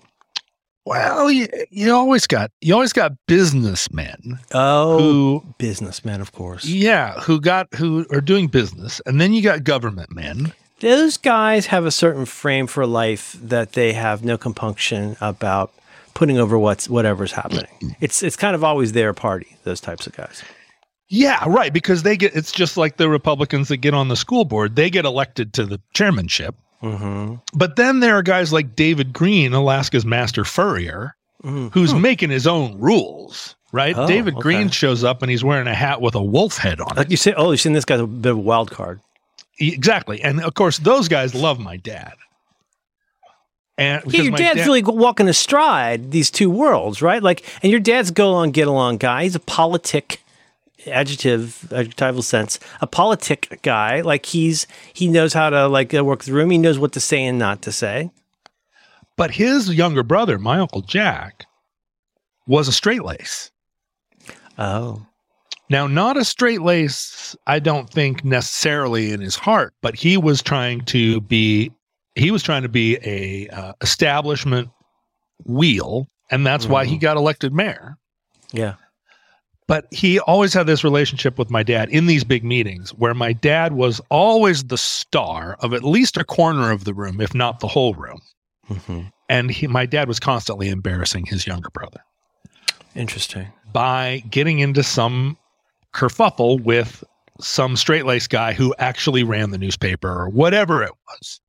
A: Well, you, you always got you always got businessmen
B: Oh,
A: who
B: businessmen, of course.
A: yeah, who got who are doing business, and then you got government men.
B: Those guys have a certain frame for life that they have no compunction about putting over what's whatever's happening. It's it's kind of always their party. Those types of guys.
A: Yeah, right, because they get it's just like the Republicans that get on the school board, they get elected to the chairmanship.
B: Mm-hmm.
A: But then there are guys like David Green, Alaska's master furrier, who's making his own rules, right?
B: Oh,
A: David
B: okay.
A: Green shows up and he's wearing a hat with a wolf head on it.
B: Like you say, oh, you're saying this guy's a bit of a wild card.
A: Exactly. And of course, those guys love my dad. And
B: Yeah, your dad's
A: dad-
B: really walking astride these two worlds, right? Like, and your dad's go along, get along guy. He's a politic, adjective, adjectival sense, a politic guy. Like he's he knows how to like work the room. He knows what to say and not to say.
A: But his younger brother, my uncle Jack, was a straight lace.
B: Oh,
A: Now, not a straight lace, I don't think necessarily in his heart, but he was trying to be he was trying to be a uh, establishment wheel, and that's why he got elected mayor.
B: yeah.
A: But he always had this relationship with my dad in these big meetings where my dad was always the star of at least a corner of the room, if not the whole room.
B: hmm
A: And he, my dad was constantly embarrassing his younger brother.
B: Interesting.
A: by getting into some kerfuffle with some straight laced guy who actually ran the newspaper or whatever it was.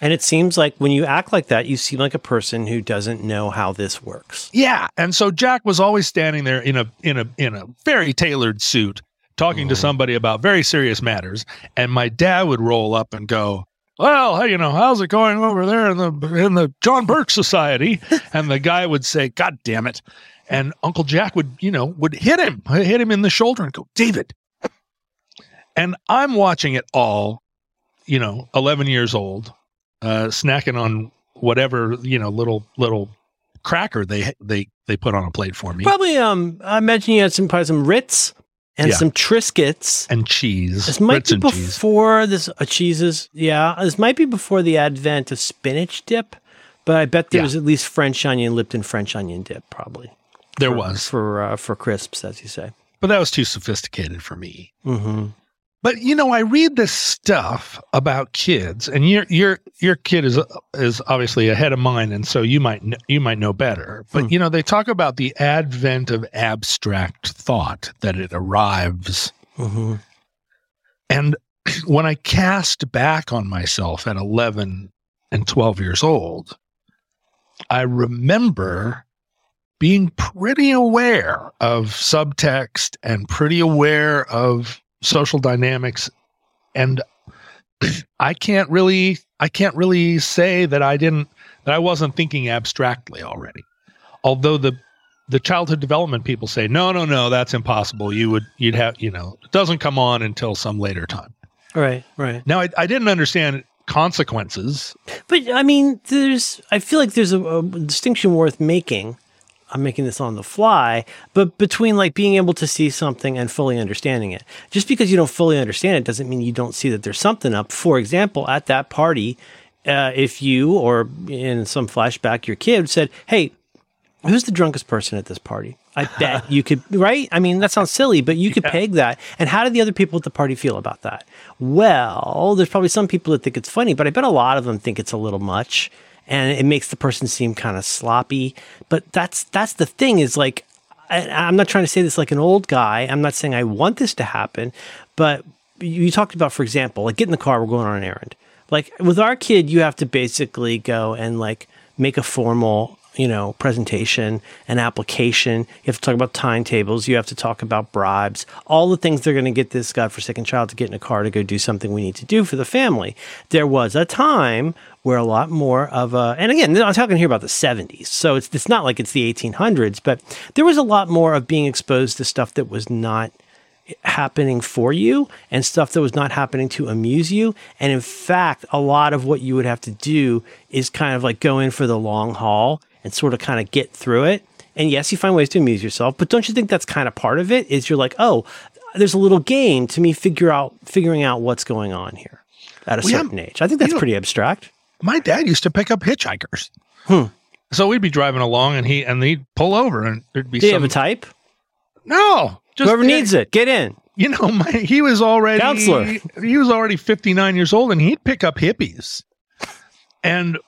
B: And it seems like when you act like that, you seem like a person who doesn't know how this works.
A: Yeah, and so Jack was always standing there in a in a in a very tailored suit talking to mm-hmm. somebody about very serious matters and my dad would roll up and go well, hey, you know, how's it going over there in the in the John Birch Society? And the guy would say, "God damn it!" and Uncle Jack would, you know, would hit him, hit him in the shoulder and go, David. And I'm watching it all, you know, 11 years old, uh, snacking on whatever, you know, little, little cracker they, they, they put on a plate for me.
B: Probably, um, I imagine you had some, probably some Ritz and
A: Yeah.
B: some Triscuits.
A: and cheese.
B: This might
A: Ritz
B: be
A: and cheese.
B: before this uh, cheeses. Yeah, this might be before the advent of spinach dip, but I bet there
A: Yeah.
B: was at least French onion, Lipton French onion dip, probably.
A: There
B: for-
A: was,
B: for uh, for crisps, as you say.
A: but that was too sophisticated for me.
B: Mm-hmm.
A: But you know, I read this stuff about kids, and your your your kid is is obviously ahead of mine, and so you might kn- you might know better. But
B: Hmm.
A: you know, they talk about the advent of abstract thought that it arrives,
B: Mm-hmm.
A: and when I cast back on myself at eleven and twelve years old, I remember being pretty aware of subtext and pretty aware of social dynamics and i can't really i can't really say that i didn't that i wasn't thinking abstractly already although the the childhood development people say no no no that's impossible you would you'd have you know it doesn't come on until some later time
B: Right, right.
A: now i, I didn't understand consequences
B: But I mean, there's. I feel like there's a, a distinction worth making. I'm making this on the fly, but between like being able to see something and fully understanding it. Just because you don't fully understand it doesn't mean you don't see that there's something up. For example, at that party, uh, if you or in some flashback your kid said, "Hey, who's the drunkest person at this party?" I bet you could, right? I mean, that sounds silly, but you could peg that. And how did the other people at the party feel about that? Well, there's probably some people that think it's funny, but I bet a lot of them think it's a little much and it makes the person seem kind of sloppy. But that's that's the thing is like I, I'm not trying to say this like an old guy. I'm not saying I want this to happen, but you talked about, for example, like get in the car, we're going on an errand. Like with our kid, you have to basically go and like make a formal, you know, presentation, and application. You have to talk about timetables. You have to talk about bribes, all the things they're going to get this godforsaken child to get in a car to go do something we need to do for the family. There was a time where a lot more of a, and again, I'm talking here about the 70s. So it's, it's not like it's the 1800s, but there was a lot more of being exposed to stuff that was not happening for you and stuff that was not happening to amuse you. And in fact, a lot of what you would have to do is kind of like go in for the long haul and sort of kind of get through it. And yes, you find ways to amuse yourself, but don't you think that's kind of part of it? Is you're like, oh, there's a little game to me figure out figuring out what's going on here at a
A: Well, yeah,
B: certain age. I think that's
A: you know-
B: pretty abstract.
A: my dad used to pick up hitchhikers
B: Hmm.
A: so we'd be driving along and he and he'd pull over and there'd be
B: Do you
A: some
B: have a type?
A: no just
B: Whoever needs it, get in.
A: you know, my, he was already
B: Counselor.
A: He was already fifty nine years old, and he'd pick up hippies, and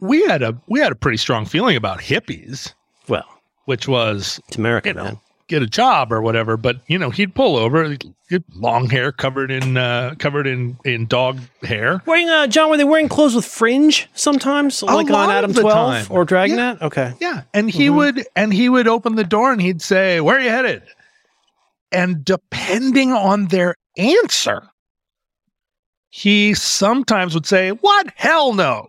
A: we had a we had a pretty strong feeling about hippies,
B: Well,
A: which was
B: it's America,
A: You know.
B: man.
A: get a job or whatever. But you know, he'd pull over, he'd long hair covered in uh, covered in in dog hair.
B: Wearing uh, John, were they wearing clothes with fringe sometimes, like
A: lot
B: on
A: of
B: Adam
A: the
B: Twelve
A: time.
B: or Dragnet? Okay,
A: Yeah, and he
B: Mhm.
A: would and he would open the door and he'd say, "Where are you headed?" And depending on their answer, he sometimes would say, "What? Hell no!"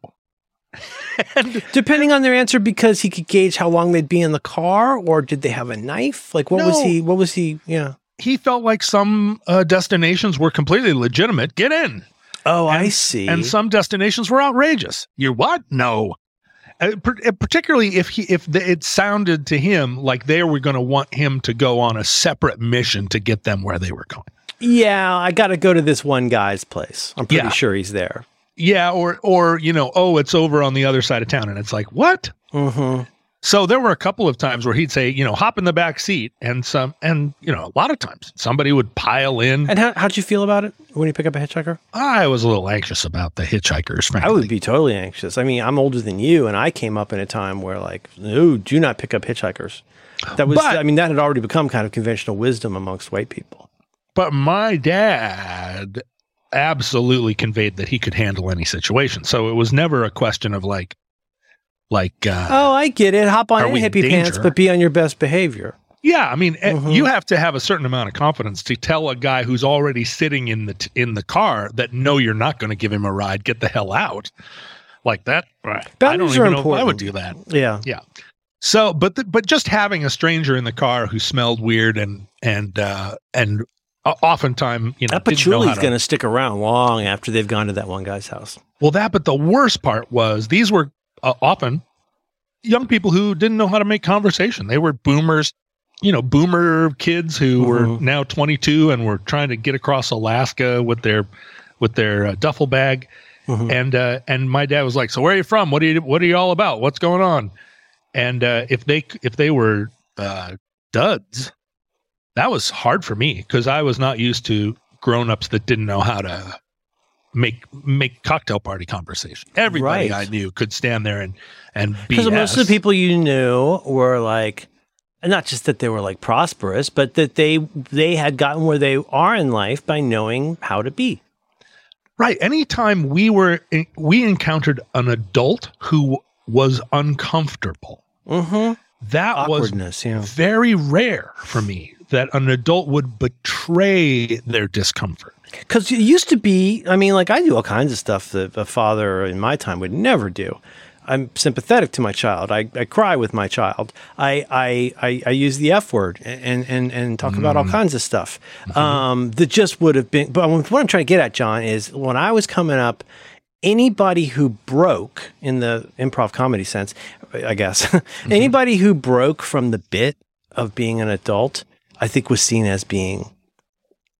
A: And
B: depending on their answer, because he could gauge how long they'd be in the car, or did they have a knife? Like, what was he? What was he? Yeah.
A: he felt like some uh, destinations were completely legitimate. Get in.
B: Oh, I see.
A: and some destinations were outrageous. You're what? No. Uh, par- uh, particularly if he if the, it sounded to him like they were going to want him to go on a separate mission to get them where they were going.
B: yeah, I got to go to this one guy's place. I'm pretty
A: Yeah.
B: sure he's there.
A: Yeah, or or you know, oh, it's over on the other side of town, and it's like what?
B: Mm-hmm.
A: So there were a couple of times where he'd say, you know, hop in the back seat, and some, and you know, a lot of times somebody would pile in.
B: And how, how'd you feel about it when you pick up a hitchhiker?
A: I was a little anxious about the hitchhikers, frankly.
B: I would be totally anxious. I mean, I'm older than you, and I came up in a time where, like, no, do not pick up hitchhikers. That was,
A: But-
B: I mean, that had already become kind of conventional wisdom amongst white people.
A: But my dad absolutely conveyed that he could handle any situation. So it was never a question of like, like, uh,
B: Oh, I get it. Hop on
A: Are
B: in
A: we in
B: hippie pants, but be on your best behavior.
A: yeah. I mean, eh,
B: Mhm.
A: you have to have a certain amount of confidence to tell a guy who's already sitting in the t- in the car that no, you're not going to give him a ride. Get the hell out. Like that. Right. I don't even
B: are
A: know if I would do that.
B: Yeah.
A: Yeah. So, but the, but just having a stranger in the car who smelled weird and and uh, and oftentimes you know
B: That patchouli's going to stick around long after they've gone to that one guy's house.
A: Well, that, but the worst part was these were uh, often young people who didn't know how to make conversation. They were boomers, you know, boomer kids who were
B: Mhm.
A: now 22 and were trying to get across Alaska with their with their uh, duffel bag.
B: Mhm.
A: And uh, and my dad was like, "So where are you from? What are you What are you all about? What's going on?" And uh, if they if they were uh, duds, that was hard for me because I was not used to grown ups that didn't know how to make make cocktail party conversation. Everybody
B: Right.
A: I knew could stand there and and
B: Because most of the people you knew were like, not just that they were like prosperous, but that they they had gotten where they are in life by knowing how to be.
A: Right. Anytime we were we encountered an adult who was uncomfortable,
B: Mm-hmm.
A: that was
B: yeah.
A: very rare for me that an adult would betray their discomfort.
B: Because it used to be, I mean, like I do all kinds of stuff that a father in my time would never do. I'm sympathetic to my child. I, I cry with my child. I, I, I, I use the F word and, and, and talk about all mm. kinds of stuff mm-hmm. um, that just would have been. But what I'm trying to get at, John, is when I was coming up, anybody who broke in the improv comedy sense, I guess, mm-hmm. anybody who broke from the bit of being an adult, I think was seen as being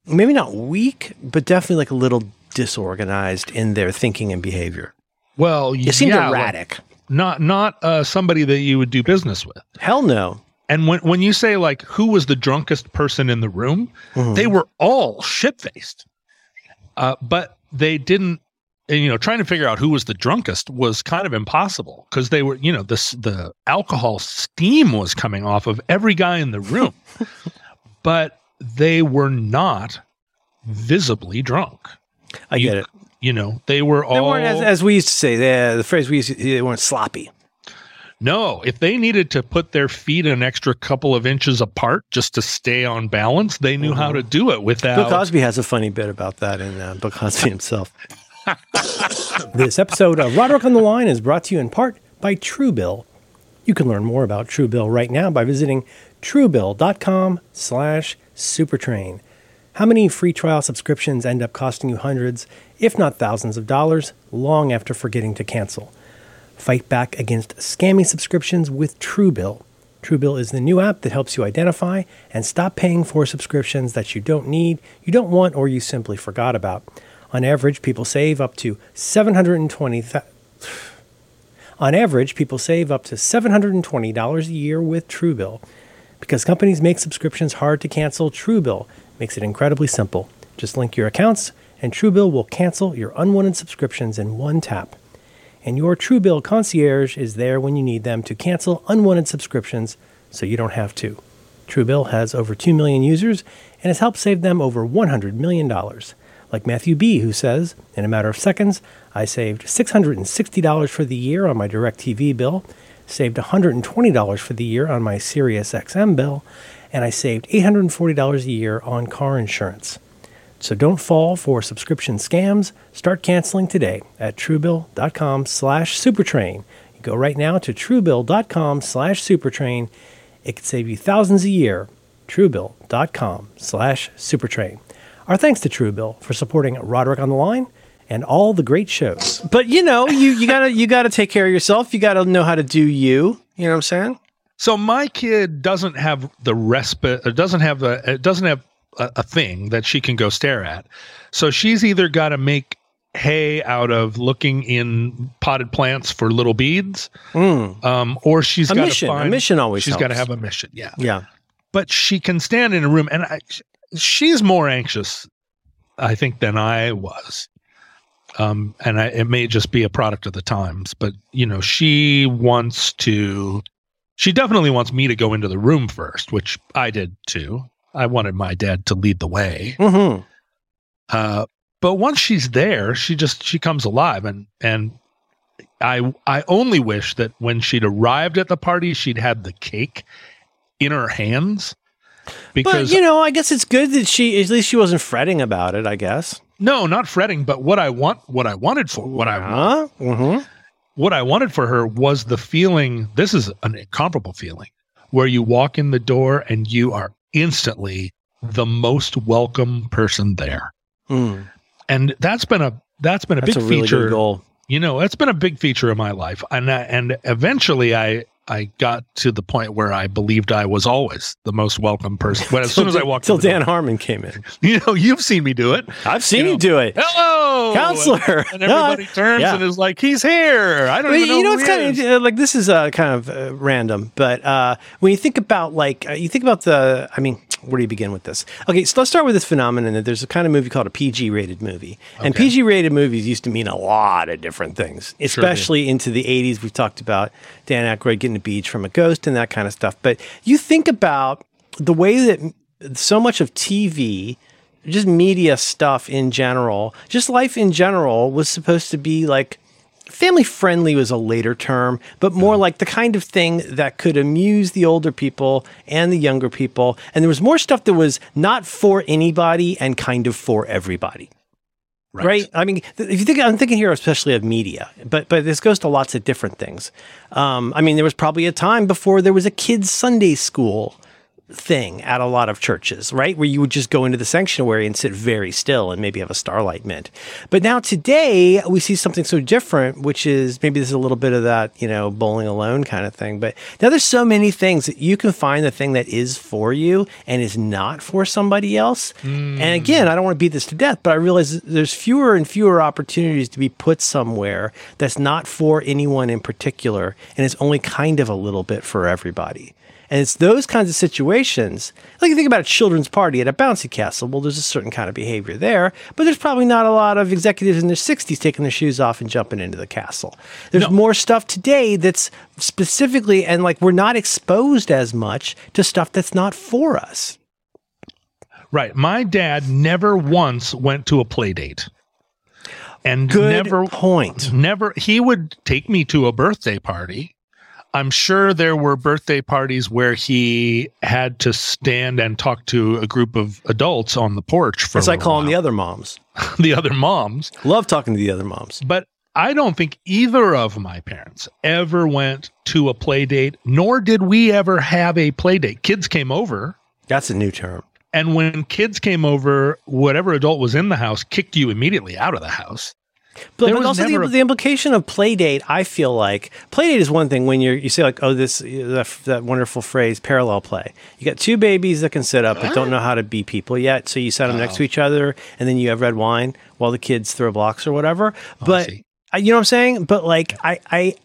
B: maybe not weak, but definitely like a little disorganized in their thinking and behavior.
A: Well,
B: It seemed
A: yeah, like,
B: erratic.
A: not not uh, somebody that you would do business with.
B: Hell no.
A: And when when you say like who was the drunkest person in the room,
B: Mhm.
A: they were all shit faced. Uh, but they didn't. And, you know, trying to figure out who was the drunkest was kind of impossible because they were, you know, this the alcohol steam was coming off of every guy in the room, but they were not visibly drunk.
B: I
A: You-
B: get it.
A: You know, they were
B: They
A: all
B: weren't, as, as we used to say, the, the phrase we used to, they weren't sloppy.
A: No, if they needed to put their feet an extra couple of inches apart just to stay on balance, they knew how to do it without.
B: Bill
A: without.
B: Cosby has a funny bit about that in uh, Bill Cosby himself. this episode of Roderick on the Line is brought to you in part by Truebill. You can learn more about Truebill right now by visiting truebill.com slash supertrain. How many free trial subscriptions end up costing you hundreds, if not thousands of dollars, long after forgetting to cancel? Fight back against scammy subscriptions with Truebill. Truebill is the new app that helps you identify and stop paying for subscriptions that you don't need, you don't want, or you simply forgot about. On average, people save up to 720 th- On average, people save up to $720 a year with Truebill. Because companies make subscriptions hard to cancel, Truebill makes it incredibly simple. Just link your accounts, and Truebill will cancel your unwanted subscriptions in one tap. And your Truebill concierge is there when you need them to cancel unwanted subscriptions so you don't have to. Truebill has over 2 million users and has helped save them over $100 million. Like Matthew B., who says, In a matter of seconds, I saved $660 for the year on my DirecTV bill, saved $120 for the year on my Sirius XM bill, and I saved $840 a year on car insurance. So don't fall for subscription scams. Start canceling today at truebill.com slash supertrain. Go right now to truebill.com slash supertrain. It could save you thousands a year. truebill.com slash supertrain. Our thanks to Truebill for supporting Roderick on the Line and all the great shows. But you know, you, you gotta you gotta take care of yourself. You gotta know how to do you. You know what I'm saying?
A: so my kid doesn't have the respite. It doesn't have a. It doesn't have a, a thing that she can go stare at. So she's either got to make hay out of looking in potted plants for little beads, um, or she's
B: A
A: got to
B: mission. A mission always
A: She's got to have a mission. Yeah.
B: Yeah.
A: but she can stand in a room and I, she's more anxious i think than i was um and I, it may just be a product of the times but you know she wants to she definitely wants me to go into the room first which i did too i wanted my dad to lead the way
B: Mm-hmm.
A: uh but once she's there she just she comes alive and and i i only wish that when she'd arrived at the party she'd had the cake in her hands because
B: But you know, I guess it's good that she at least she wasn't fretting about it. I guess.
A: No not fretting but what i want what i wanted for what i
B: Huh? Mm-hmm.
A: what I wanted for her was the feeling. This is an incomparable feeling where you walk in the door and you are instantly the most welcome person there.
B: Mm,
A: And that's been a that's been a
B: that's
A: big
B: a really
A: feature. You know, that's been a big feature of my life. And I, and eventually I I got to the point where I believed I was always the most welcome person. But as soon as I walked
B: till
A: in the door-
B: Dan Harmon came in.
A: you know, you've seen me do it.
B: I've seen
A: You
B: you, do it,
A: Hello,
B: counselor.
A: And everybody
B: No, I-
A: turns
B: yeah.
A: and is like, "He's here." I don't
B: Well,
A: know.
B: you know, it's kind of like this is uh, kind of uh, random, but uh, when you think about like uh, you think about the, I mean, where do you begin with this? Okay, so let's start with this phenomenon that there's a kind of movie called a PG rated movie, and PG rated movies used to mean a lot of different things, especially into the 80s. We've talked about Dan Aykroyd getting a beach from a ghost and that kind of stuff, but you think about the way that so much of TV just media stuff in general, just life in general was supposed to be like family friendly was a later term, but more like the kind of thing that could amuse the older people and the younger people. And there was more stuff that was not for anybody and kind of for everybody. Right. right? I mean, if you think, I'm thinking here especially of media, but but this goes to lots of different things. Um, I mean, there was probably a time before there was a kids' Sunday school thing at a lot of churches, right? Where you would just go into the sanctuary and sit very still and maybe have a starlight mint. But now today we see something so different, which is maybe there's a little bit of that, you know, bowling alone kind of thing. But now there's so many things that you can find the thing that is for you and is not for somebody else. Hmm. And again, I don't want to beat this to death, but I realize there's fewer and fewer opportunities to be put somewhere that's not for anyone in particular and it's only kind of a little bit for everybody. And it's those kinds of situations, like you think about a children's party at a bouncy castle. Well, there's a certain kind of behavior there, but there's probably not a lot of executives in their 60s taking their shoes off and jumping into the castle. There's more stuff today that's specifically, and like we're not exposed as much to stuff that's not for us.
A: Right. My dad never once went to a play date. And
B: Good
A: never
B: point.
A: never he would take me to a birthday party. I'm sure there were birthday parties where he had to stand and talk to a group of adults on the porch for
B: As I call them the other moms.
A: the other moms.
B: Love talking to the other moms.
A: But I don't think either of my parents ever went to a play date, nor did we ever have a play date. Kids came over,
B: That's a new term.
A: and when kids came over, whatever adult was in the house kicked you immediately out of the house.
B: But,
A: There
B: but
A: was
B: also the,
A: a-
B: the implication of play date, I feel like play date is one thing when you're you say like oh this that, that wonderful phrase parallel play. You got two babies that can sit up but don't know how to be people yet, so you set them next to each other and then you have red wine while the kids throw blocks or whatever. Oh, but
A: see.
B: I, you know what I'm saying? But like I I. I-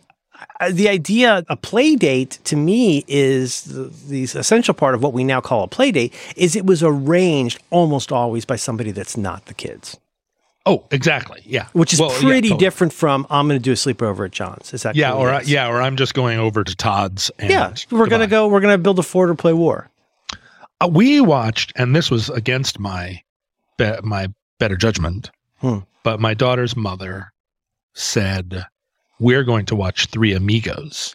B: The idea, a play date to me is the, the essential part of what we now call a play date. Is it was arranged almost always by somebody that's not the kids
A: Oh, exactly. Yeah.
B: which is
A: Well, yeah,
B: pretty
A: totally.
B: different from I'm going to do a sleepover at John's. Is that
A: Yeah, or I, yeah, or I'm just going over to Todd's. And
B: yeah. We're gonna go. We're gonna build a fort or play war.
A: Uh, we watched, and this was against my be- my better judgment,
B: Hmm.
A: but my daughter's mother said we're going to watch Three Amigos.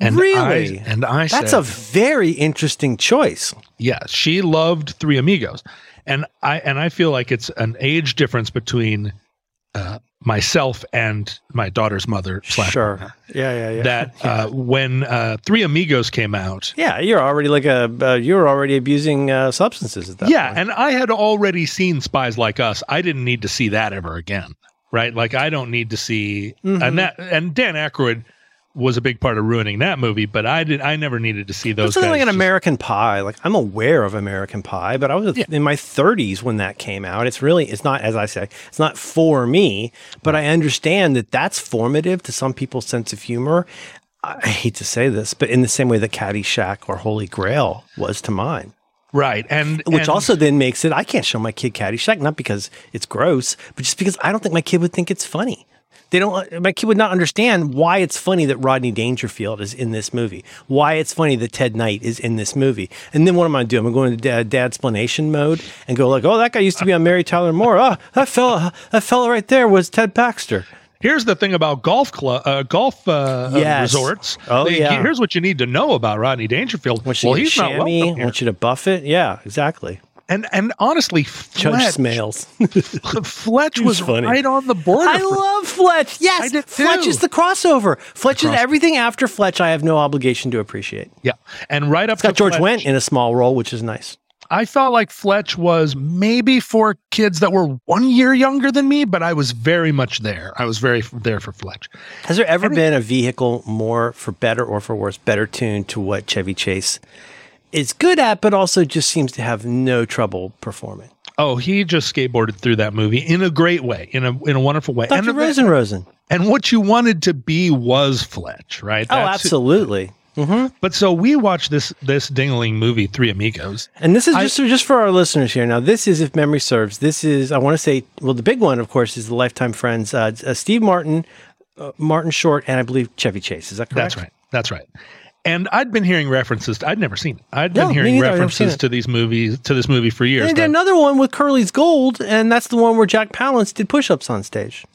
A: And
B: Really?
A: I, and I
B: That's
A: said,
B: a very interesting choice.
A: yeah, she loved Three Amigos, and I and I feel like it's an age difference between uh, myself and my daughter's mother slash
B: Sure.
A: partner.
B: Yeah, yeah, yeah.
A: That uh, when uh, Three Amigos came out,
B: yeah, you're already like a. Uh, you're already abusing uh, substances at that.
A: yeah,
B: point.
A: and I had already seen Spies Like Us. I didn't need to see that ever again, right? Like I don't need to see
B: Mhm.
A: and that and Dan Aykroyd was a big part of ruining that movie, but I did I never needed to see those
B: something like an
A: just-
B: American Pie. Like I'm aware of American Pie, but I was
A: Yeah.
B: in my 30s when that came out. It's really, it's not as I say, it's not for me, but I understand that that's formative to some people's sense of humor. I hate to say this, but in the same way that Caddyshack or Holy Grail was to mine.
A: right, and
B: Which
A: and-
B: also then makes it I can't show my kid Caddyshack not because it's gross, but just because I don't think my kid would think it's funny. They don't. My kid would not understand why it's funny that Rodney Dangerfield is in this movie. Why it's funny that Ted Knight is in this movie. And then what am I doing? I'm going to dad, dad explanation mode and go like, "Oh, that guy used to be on Mary Tyler Moore. Oh, that fella, that fella right there was Ted Baxter."
A: Here's the thing about golf club, uh, golf uh, uh,
B: Yes.
A: resorts.
B: Oh,
A: They-
B: yeah.
A: Here's what you need to know about Rodney Dangerfield.
B: Want you
A: well,
B: to
A: he's not welcome here.
B: Want you to buff it? Yeah, exactly.
A: And and honestly,
B: Judge
A: Fletch,
B: Smails.
A: Fletch was
B: funny.
A: right on the border.
B: I
A: for-
B: love Fletch. Yes, Fletch is the crossover. Fletch is
A: cross-
B: everything after Fletch. I have no obligation to appreciate.
A: yeah, and right up
B: It's got
A: to
B: George
A: Fletch,
B: Wendt in a small role, which is nice.
A: I felt like Fletch was maybe for kids that were one year younger than me, but I was very much there. I was very there for Fletch.
B: Has there ever
A: And it-
B: been a vehicle more, for better or for worse, better tuned to what Chevy Chase is good at, but also just seems to have no trouble performing?
A: Oh, he just skateboarded through that movie in a great way, in a in a wonderful way.
B: Dr.
A: And,
B: Rosen Rosen.
A: and what you wanted to be was Fletch, right?
B: Oh,
A: That's-
B: absolutely.
A: But so we watched this this dingling movie, Three Amigos.
B: And this is
A: I-
B: just just for our listeners here. Now, this is, if memory serves, this is I want to say, well, the big one, of course, is the Lifetime Friends, uh, uh, Steve Martin, uh, Martin Short, and I believe Chevy Chase. Is that correct?
A: That's right. That's right. And I'd been hearing references. I'd never seen it. I'd
B: No,
A: been hearing
B: neither. I've never seen
A: references to these movies to this movie for years.
B: And
A: but-
B: another one with Curly's Gold, and that's the one where Jack Palance did push-ups on stage.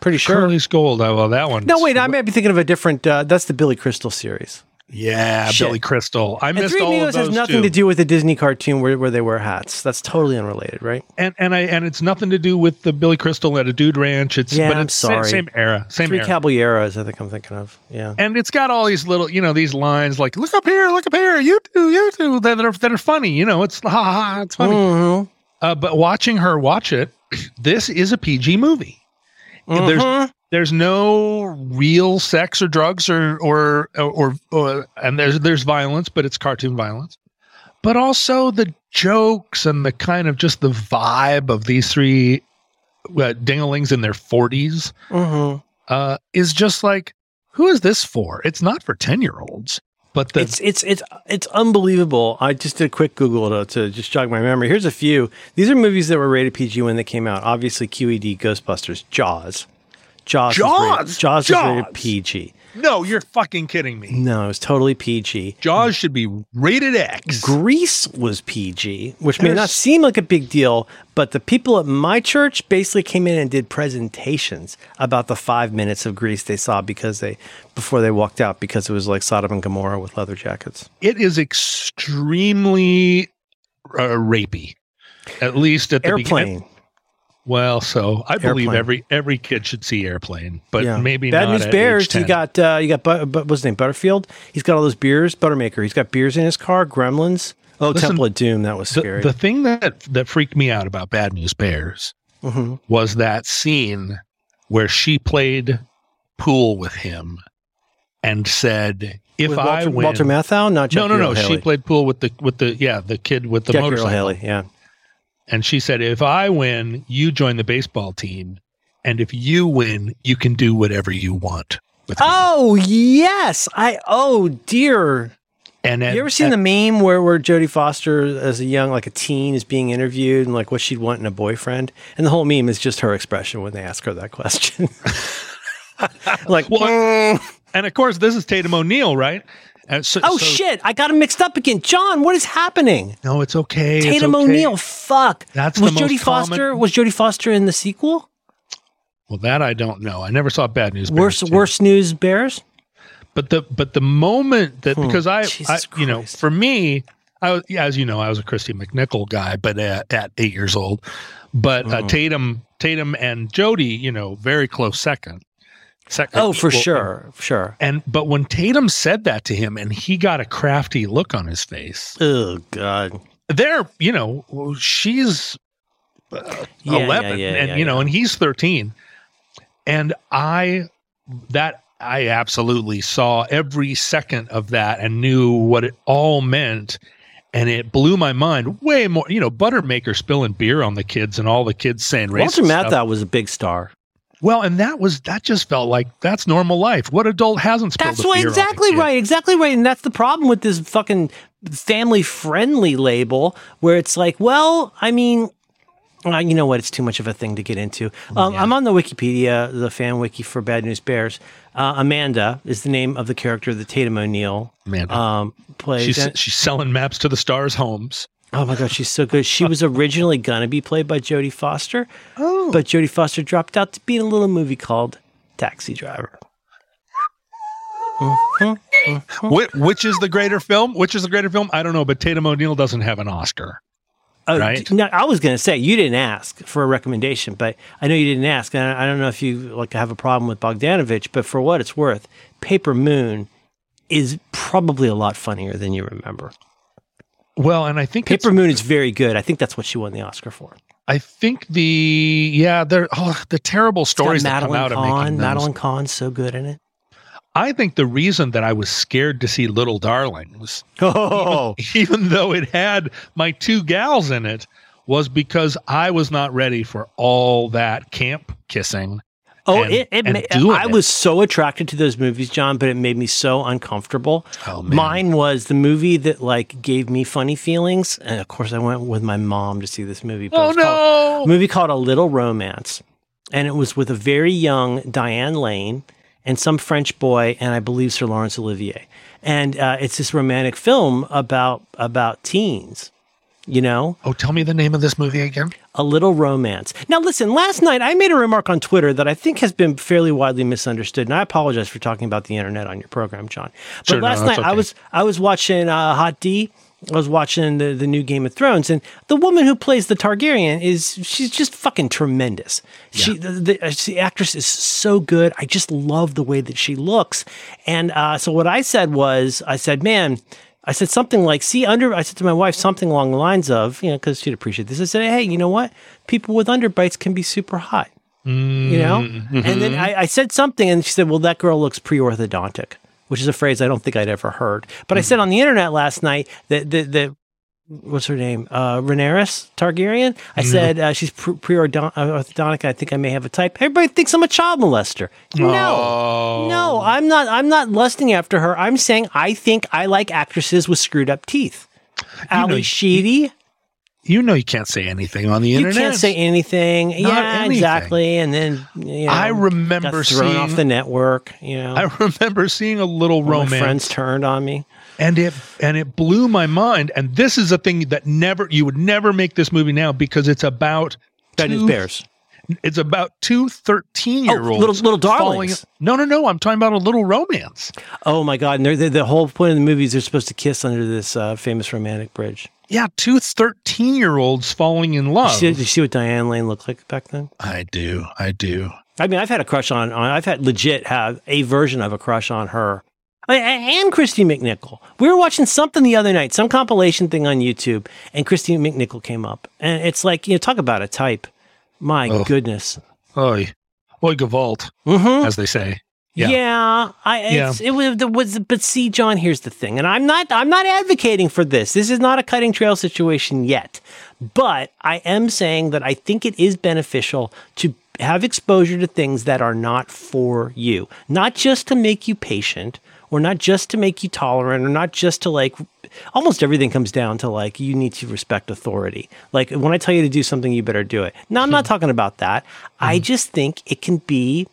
B: Pretty sure.
A: Curly's Gold. Oh, well, that one.
B: no, wait, I might be thinking of a different. Uh, that's the Billy Crystal series.
A: Yeah,
B: Shit.
A: Billy Crystal. I
B: And
A: missed
B: Three
A: all
B: Amigos
A: of those
B: has nothing
A: too.
B: to do with the Disney cartoon where, where they wear hats. That's totally unrelated, right?
A: and and I and it's nothing to do with the Billy Crystal at a Dude Ranch. It's
B: Yeah,
A: but
B: I'm
A: it's
B: sorry.
A: same era, same
B: Three
A: era.
B: Caballeros, I think I'm thinking of. Yeah.
A: and it's got all these little, you know, these lines like "Look up here, look up here, you two, you two," that are that are funny. You know, it's ha ha, ha it's funny.
B: Mhm.
A: Uh, but watching her watch it, this is a PG movie.
B: Mhm.
A: There's there's no real sex or drugs or, or or or and there's there's violence, but it's cartoon violence. But also the jokes and the kind of just the vibe of these three uh, dinglings in their 40s
B: Mhm.
A: uh, is just like, who is this for? It's not for 10 year olds. But the,
B: It's it's it's it's unbelievable. I just did a quick Google to, to just jog my memory. Here's a few. These are movies that were rated PG when they came out. Obviously, QED, Ghostbusters, Jaws, Jaws, was rated,
A: Jaws!
B: Jaws, was rated
A: Jaws!
B: PG.
A: no, you're fucking kidding me.
B: No, it was totally PG.
A: Jaws should be rated X.
B: Grease was PG, which may not seem like a big deal, but the people at my church basically came in and did presentations about the five minutes of Grease they saw because they before they walked out because it was like Sodom and Gomorrah with leather jackets.
A: it is extremely uh, rapey. At least at the
B: Airplane.
A: beginning. Well, so I believe every every kid should see Airplane, but
B: Yeah.
A: maybe
B: Bad News Bears. You
A: 10.
B: got uh, you got but, but what's his name Butterfield. He's got all those beers. Buttermaker. He's got beers in his car. Gremlins. Oh,
A: Listen,
B: Temple of Doom. That was
A: the,
B: scary.
A: the thing that that freaked me out about Bad News Bears
B: Mhm.
A: was that scene where she played pool with him and said, "If
B: With
A: I
B: Walter,
A: win."
B: Walter Matthau, not
A: no,
B: Jackie
A: no, no. She played pool with the with the yeah the kid with the
B: Jackie
A: motorcycle.
B: Earle Haley, Yeah.
A: And she said, if I win, you join the baseball team. And if you win, you can do whatever you want. With.
B: Oh yes. I. Oh dear.
A: and at-
B: you ever seen
A: at-
B: the meme where, where Jodie Foster, as a young, like a teen, is being interviewed and like what she'd want in a boyfriend? And the whole meme is just her expression when they ask her that question. like,
A: Well,
B: "Mm."
A: And of course, this is Tatum O'Neal, right? And so,
B: oh
A: so-
B: shit, I got him mixed up again. John, what is happening?
A: No, it's okay. it's
B: Tatum
A: okay.
B: O'Neal, fuck.
A: That's
B: was Jodie Foster?
A: common-
B: Was Jodie Foster in the sequel?
A: Well, that I don't know. I never saw Bad News. Two.
B: worst news bears.
A: But the but the moment that
B: Hmm,
A: because I, I you know for me I was yeah, as you know I was a Kristy McNichol guy but at, at eight years old but uh,
B: Mhm.
A: Tatum Tatum and Jodie you know very close second second
B: Oh, for sure, sure.
A: and but when Tatum said that to him and he got a crafty look on his face
B: Oh God.
A: there you know she's uh,
B: Yeah, yeah,
A: 11
B: yeah,
A: and
B: yeah,
A: you know
B: yeah.
A: and he's 13 and i that i absolutely saw every second of that and knew what it all meant and it blew my mind way more you know buttermaker spilling beer on the kids and all the kids saying
B: Walter. Matthau was a big star.
A: Well and that was that just felt like that's normal life what adult hasn't spilled
B: That's
A: a
B: what
A: beer on a
B: exactly right, exactly right, and that's the problem with this fucking family friendly label, where it's like, well, I mean. Uh, you know what? It's too much of a thing to get into. Um, I'm on the Wikipedia, the fan wiki for Bad News Bears. Uh, Amanda is the name of the character that Tatum O'Neal
A: Amanda.
B: um, plays.
A: she's,
B: And-
A: she's selling maps to the stars homes
B: oh my god, she's so good. She was originally gonna be played by Jodie Foster,
A: oh
B: but Jodie Foster dropped out to be in a little movie called Taxi Driver. Mm-hmm, mm-hmm.
A: Which, which is the greater film? Which is the greater film? I don't know, but Tatum O'Neal doesn't have an Oscar.
B: Oh,
A: right?
B: d- No, I was going to say you didn't ask for a recommendation, but I know you didn't ask, and I I don't know if you like have a problem with Bogdanovich, but for what it's worth, Paper Moon is probably a lot funnier than you remember.
A: Well, and I think it's,
B: Paper Moon is very good. I think that's what she won the Oscar for.
A: I think the yeah, there oh, the terrible stories that come
B: Madeline
A: out of
B: Kahn.
A: making those.
B: Madeline Kahn's so good in it.
A: I think the reason that I was scared to see Little Darlings,
B: Oh,
A: even though it had my two gals in it, was because I was not ready for all that camp kissing.
B: Oh,
A: and-
B: it, it
A: and
B: ma- I
A: it.
B: was so attracted to those movies, John, but it made me so uncomfortable.
A: Oh
B: Mine was the movie that like gave me funny feelings, and of course, I went with my mom to see this movie. but
A: oh
B: called-
A: no!
B: a movie called A Little Romance, and it was with a very young Diane Lane and some French boy, and I believe Sir Laurence Olivier. And uh, it's this romantic film about about teens. You know,
A: Oh, tell me the name of this movie again.
B: a little romance. Now, listen, last night I made a remark on Twitter that I think has been fairly widely misunderstood, and I apologize for talking about the internet on your program, John. But
A: Sure, no,
B: last
A: that's
B: night I was I was watching uh, Hot D. I was watching the, the new Game of Thrones, and the woman who plays the Targaryen is she's just fucking tremendous. She the, the, uh, the actress is so good. I just love the way that she looks. And uh, so what I said was, I said, man. I said something like, see, under, I said to my wife something along the lines of, you know, because she'd appreciate this. I said, hey, you know what? People with underbites can be super hot, you know? Mm-hmm. And then I, I said something and she said, well, that girl looks pre orthodontic, which is a phrase I don't think I'd ever heard. But I mm. said on the internet last night that, that, that what's her name? Uh, Rhaenyra Targaryen. I said uh, she's pre orthodontic. I think I may have a type. Everybody thinks I'm a child molester. No,
A: Oh.
B: no, I'm not. I'm not lusting after her. I'm saying I think I like actresses with screwed up teeth. Ally
A: know,
B: Sheedy.
A: You know you can't say anything on the internet.
B: You can't say anything. yeah,
A: anything.
B: exactly. And then you know,
A: I remember
B: thrown off the network. You know,
A: I remember seeing a little romance
B: friends turned on me.
A: And it and it blew my mind and this is a thing that never you would never make this movie now because it's about
B: Bad News
A: two-
B: Bears.
A: it's about two 13 year olds
B: Oh, little- little darlings.
A: no no no i'm talking about a little romance
B: Oh my god! And they're, they're- the whole point of the movie is they're supposed to kiss under this uh, famous romantic bridge.
A: yeah two 13 year olds falling in love
B: See, did you see what Diane Lane looked like back then?
A: i do i do
B: I mean, I've had a crush on, on I've had legit have a version of a crush on her. And Kristy McNichol. We were watching something the other night, some compilation thing on YouTube, and Kristy McNichol came up. And it's like, you know, talk about a type. My
A: Oh.
B: goodness.
A: oy oy gavalt
B: Mm-hmm.
A: as they say
B: Yeah.
A: Yeah.
B: I it's, it was, it was but see John here's the thing and I'm not I'm not advocating for this. This is not a cutting trail situation yet. But I am saying that I think it is beneficial to have exposure to things that are not for you. Not just to make you patient or not just to make you tolerant or not just to like almost everything comes down to like you need to respect authority. Like when I tell you to do something you better do it. Now I'm not hmm. talking about that. I hmm. just think it can be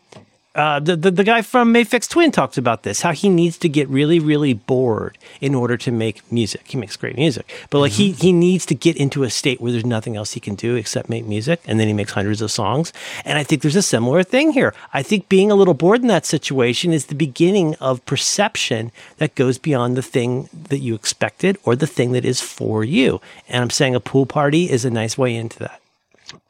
B: uh, the, the the guy from Aphex Twin talks about this how he needs to get really really bored in order to make music. He makes great music, but like he he needs to get into a state where there's nothing else he can do except make music, and then he makes hundreds of songs. And I think there's a similar thing here. I think being a little bored in that situation is the beginning of perception that goes beyond the thing that you expected or the thing that is for you. And I'm saying a pool party is a nice way into that.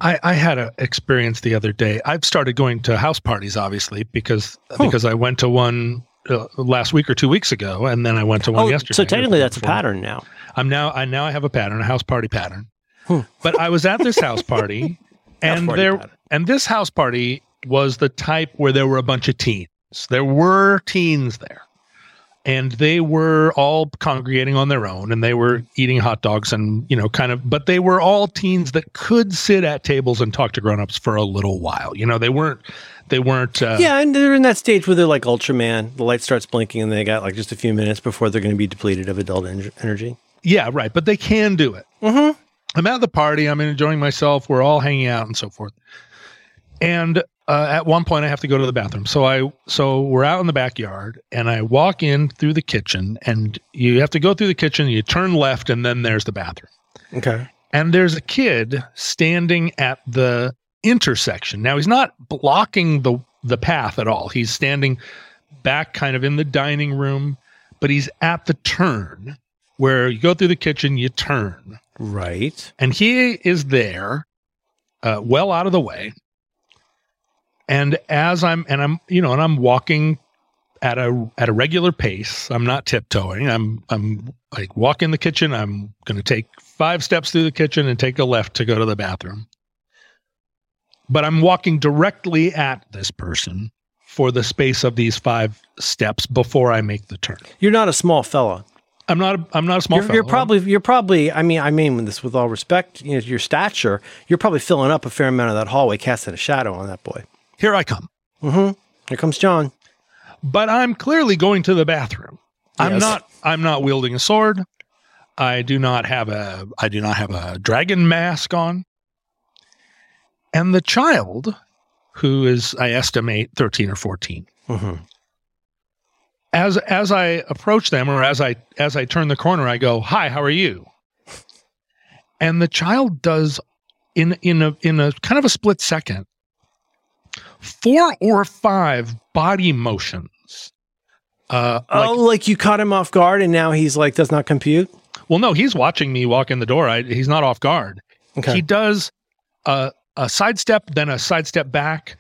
A: I, I had an experience the other day. I've started going to house parties, obviously, because because I went to one uh, last week or two weeks ago, and then I went to one
B: Oh,
A: yesterday.
B: so technically that's a pattern now.
A: I'm now I now I have a pattern, a house party pattern. But I was at this house party, and
B: party
A: there
B: pattern.
A: and this house party was the type where there were a bunch of teens. There were teens there. And they were all congregating on their own and they were eating hot dogs and, you know, kind of, but they were all teens that could sit at tables and talk to grown-ups for a little while. You know, they weren't, they weren't, uh,
B: Yeah, and they're in that stage where they're like Ultraman. The light starts blinking, and they got like just a few minutes before they're going to be depleted of adult en- energy.
A: Yeah, right. But they can do it. Mm-hmm. I'm at the party. I'm enjoying myself. We're all hanging out and so forth. And uh, at one point, I have to go to the bathroom. So I so we're out in the backyard, and I walk in through the kitchen, and you have to go through the kitchen. You turn left, and then there's the bathroom.
B: Okay.
A: And there's a kid standing at the intersection. Now he's not blocking the the path at all. He's standing back, kind of in the dining room, but he's at the turn where you go through the kitchen, you turn,
B: Right.
A: and he is there, uh, well out of the way. And as I'm, and I'm, you know, and I'm walking at a at a regular pace. I'm not tiptoeing. I'm I'm like walk in the kitchen. I'm going to take five steps through the kitchen and take a left to go to the bathroom. But I'm walking directly at this person for the space of these five steps before I make the turn.
B: You're not a small fella.
A: I'm not. A, I'm not a small.
B: You're, you're probably you're probably I mean I mean this with all respect, you know, your stature, you're probably filling up a fair amount of that hallway, casting a shadow on that boy.
A: Here. I come.
B: Mm-hmm. Here comes John.
A: but I'm clearly going to the bathroom. I'm not I'm not wielding a sword. I do not have a I do not have a dragon mask on. And the child who is I estimate 13 or 14
B: Mm-hmm.
A: as as I approach them or as I as I turn the corner I go, "Hi, how are you?" And the child does in in a in a kind of a split second four or five body motions. Uh like
B: oh, like you caught him off guard, and now he's like does not compute.
A: well no, he's watching me walk in the door. I, he's not off guard.
B: Okay.
A: He does a a sidestep, then a sidestep back,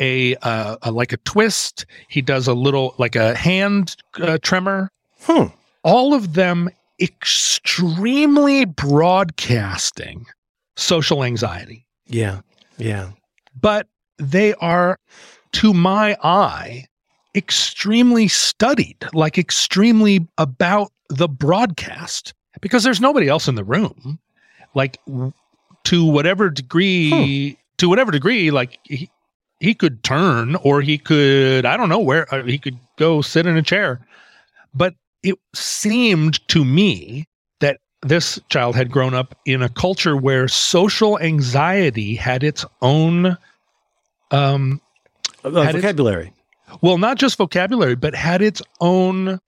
A: a, uh, a like a twist. He does a little like a hand uh, tremor.
B: Hmm.
A: All of them extremely broadcasting social anxiety,
B: Yeah. Yeah.
A: but they are, to my eye, extremely studied, like extremely about the broadcast because there's nobody else in the room. Like to whatever degree, to whatever degree, like he, he could turn or he could, I don't know where, uh, he could go sit in a chair. But it seemed to me that this child had grown up in a culture where social anxiety had its own um
B: Uh, vocabulary.
A: well not just vocabulary but had its own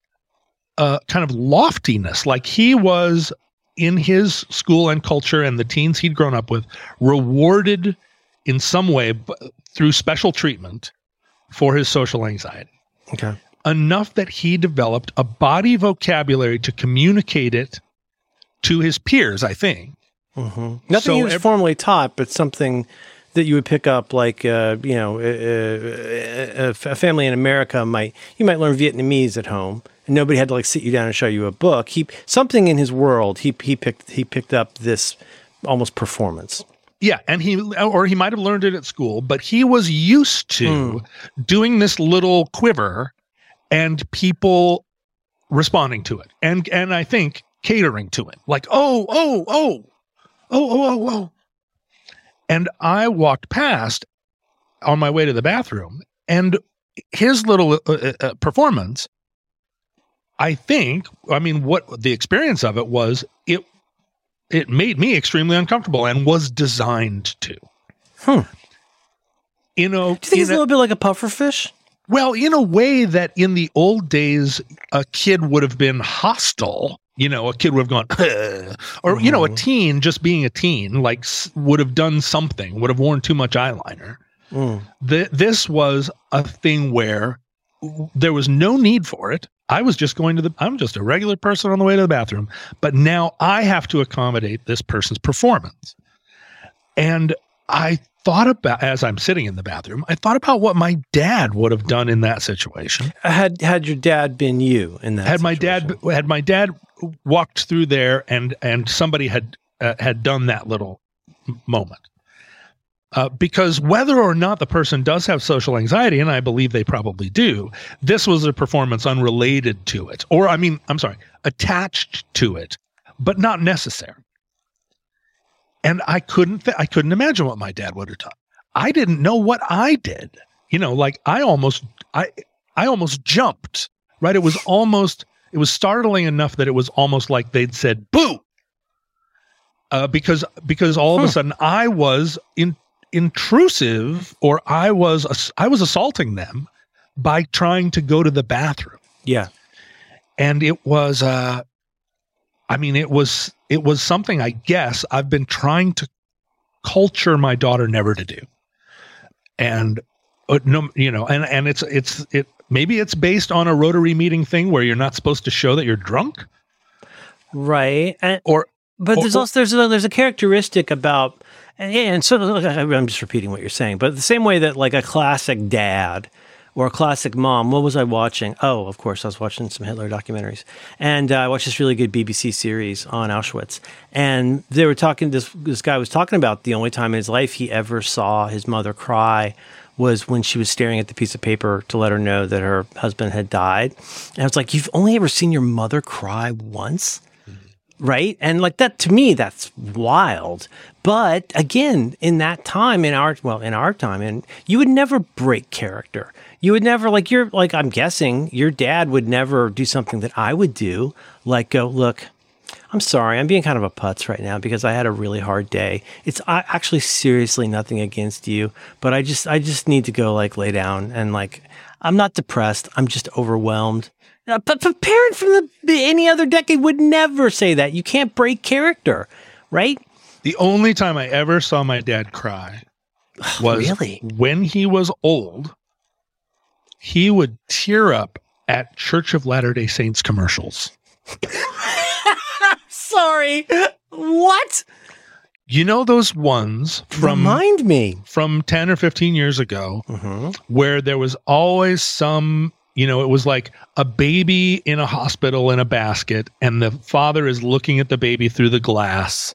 A: uh kind of loftiness like he was in his school and culture and the teens he'd grown up with rewarded in some way b- through special treatment for his social anxiety
B: Okay.
A: enough that he developed a body vocabulary to communicate it to his peers i think
B: hmm Nothing
A: So
B: he was formally taught, but something that you would pick up, like uh, you know, uh, uh, a, a family in America might you might learn Vietnamese at home, and nobody had to like sit you down and show you a book. He something in his world, he he picked he picked up this almost performance.
A: Yeah, and he or he might have learned it at school, but he was used to doing this little quiver and people responding to it. And and I think catering to it. Like, "Oh, oh, oh. Oh, oh, oh, oh." And I walked past on my way to the bathroom and his little uh, uh, uh, performance I think, I mean what the experience of it was it it made me extremely uncomfortable and was designed to.
B: Hmm.
A: You know,
B: Do you think
A: in
B: he's a
A: a-
B: little bit like a puffer fish?
A: well, in a way that in the old days, a kid would have been hostile. You know, a kid would have gone, "Ugh," or you know, a
B: Mhm.
A: teen just being a teen, like would have done something, would have worn too much eyeliner.
B: Mm.
A: Th- this was a thing where there was no need for it. I was just going to the, I'm just a regular person on the way to the bathroom, but now I have to accommodate this person's performance. And I thought about, as I'm sitting in the bathroom, I thought about what my dad would have done in that situation.
B: Had had your dad been you in that?
A: had my dad, had my dad walked through there and, and somebody had, uh, had done that little moment. Uh, because whether or not the person does have social anxiety, and I believe they probably do, this was a performance unrelated to it, or I mean, I'm sorry, attached to it, but not necessary. And I couldn't, th- I couldn't imagine what my dad would have done. I didn't know what I did. You know, like I almost, I, I almost jumped. Right? It was almost, it was startling enough that it was almost like they'd said "boo," uh, because because all of a sudden I was in intrusive or I was I was assaulting them by trying to go to the bathroom.
B: Yeah.
A: and it was uh I mean it was it was something I guess I've been trying to culture my daughter never to do. And uh, no you know and and it's it's it maybe it's based on a rotary meeting thing where you're not supposed to show that you're drunk
B: right? And,
A: or
B: but
A: or-
B: there's also there's a, there's a characteristic about and, yeah, and so look, I'm just repeating what you're saying, but the same way that like a classic dad or a classic mom. What was I watching? Oh, of course, I was watching some Hitler documentaries, and uh, I watched this really good BBC series on Auschwitz. And they were talking. This this guy was talking about the only time in his life he ever saw his mother cry was when she was staring at the piece of paper to let her know that her husband had died. And I was like, "You've only ever seen your mother cry once." right? And like that to me, that's wild. But again, in that time, in our well, in our time, and you would never break character. You would never like you're like I'm guessing your dad would never do something that I would do, like go look. I'm sorry, I'm being kind of a putz right now because I had a really hard day. It's actually seriously nothing against you, but I just I just need to go like lay down and like I'm not depressed. I'm just overwhelmed. Uh, But but parent from the any other decade would never say that. You can't break character, right?
A: The only time I ever saw my dad cry was
B: Really?
A: when he was old. He would tear up at Church of Latter Day Saints commercials.
B: Sorry. What?
A: You know those ones from
B: Remind me.
A: from 10 or 15 years ago
B: Mm-hmm.
A: where there was always some you know it was like a baby in a hospital in a basket and the father is looking at the baby through the glass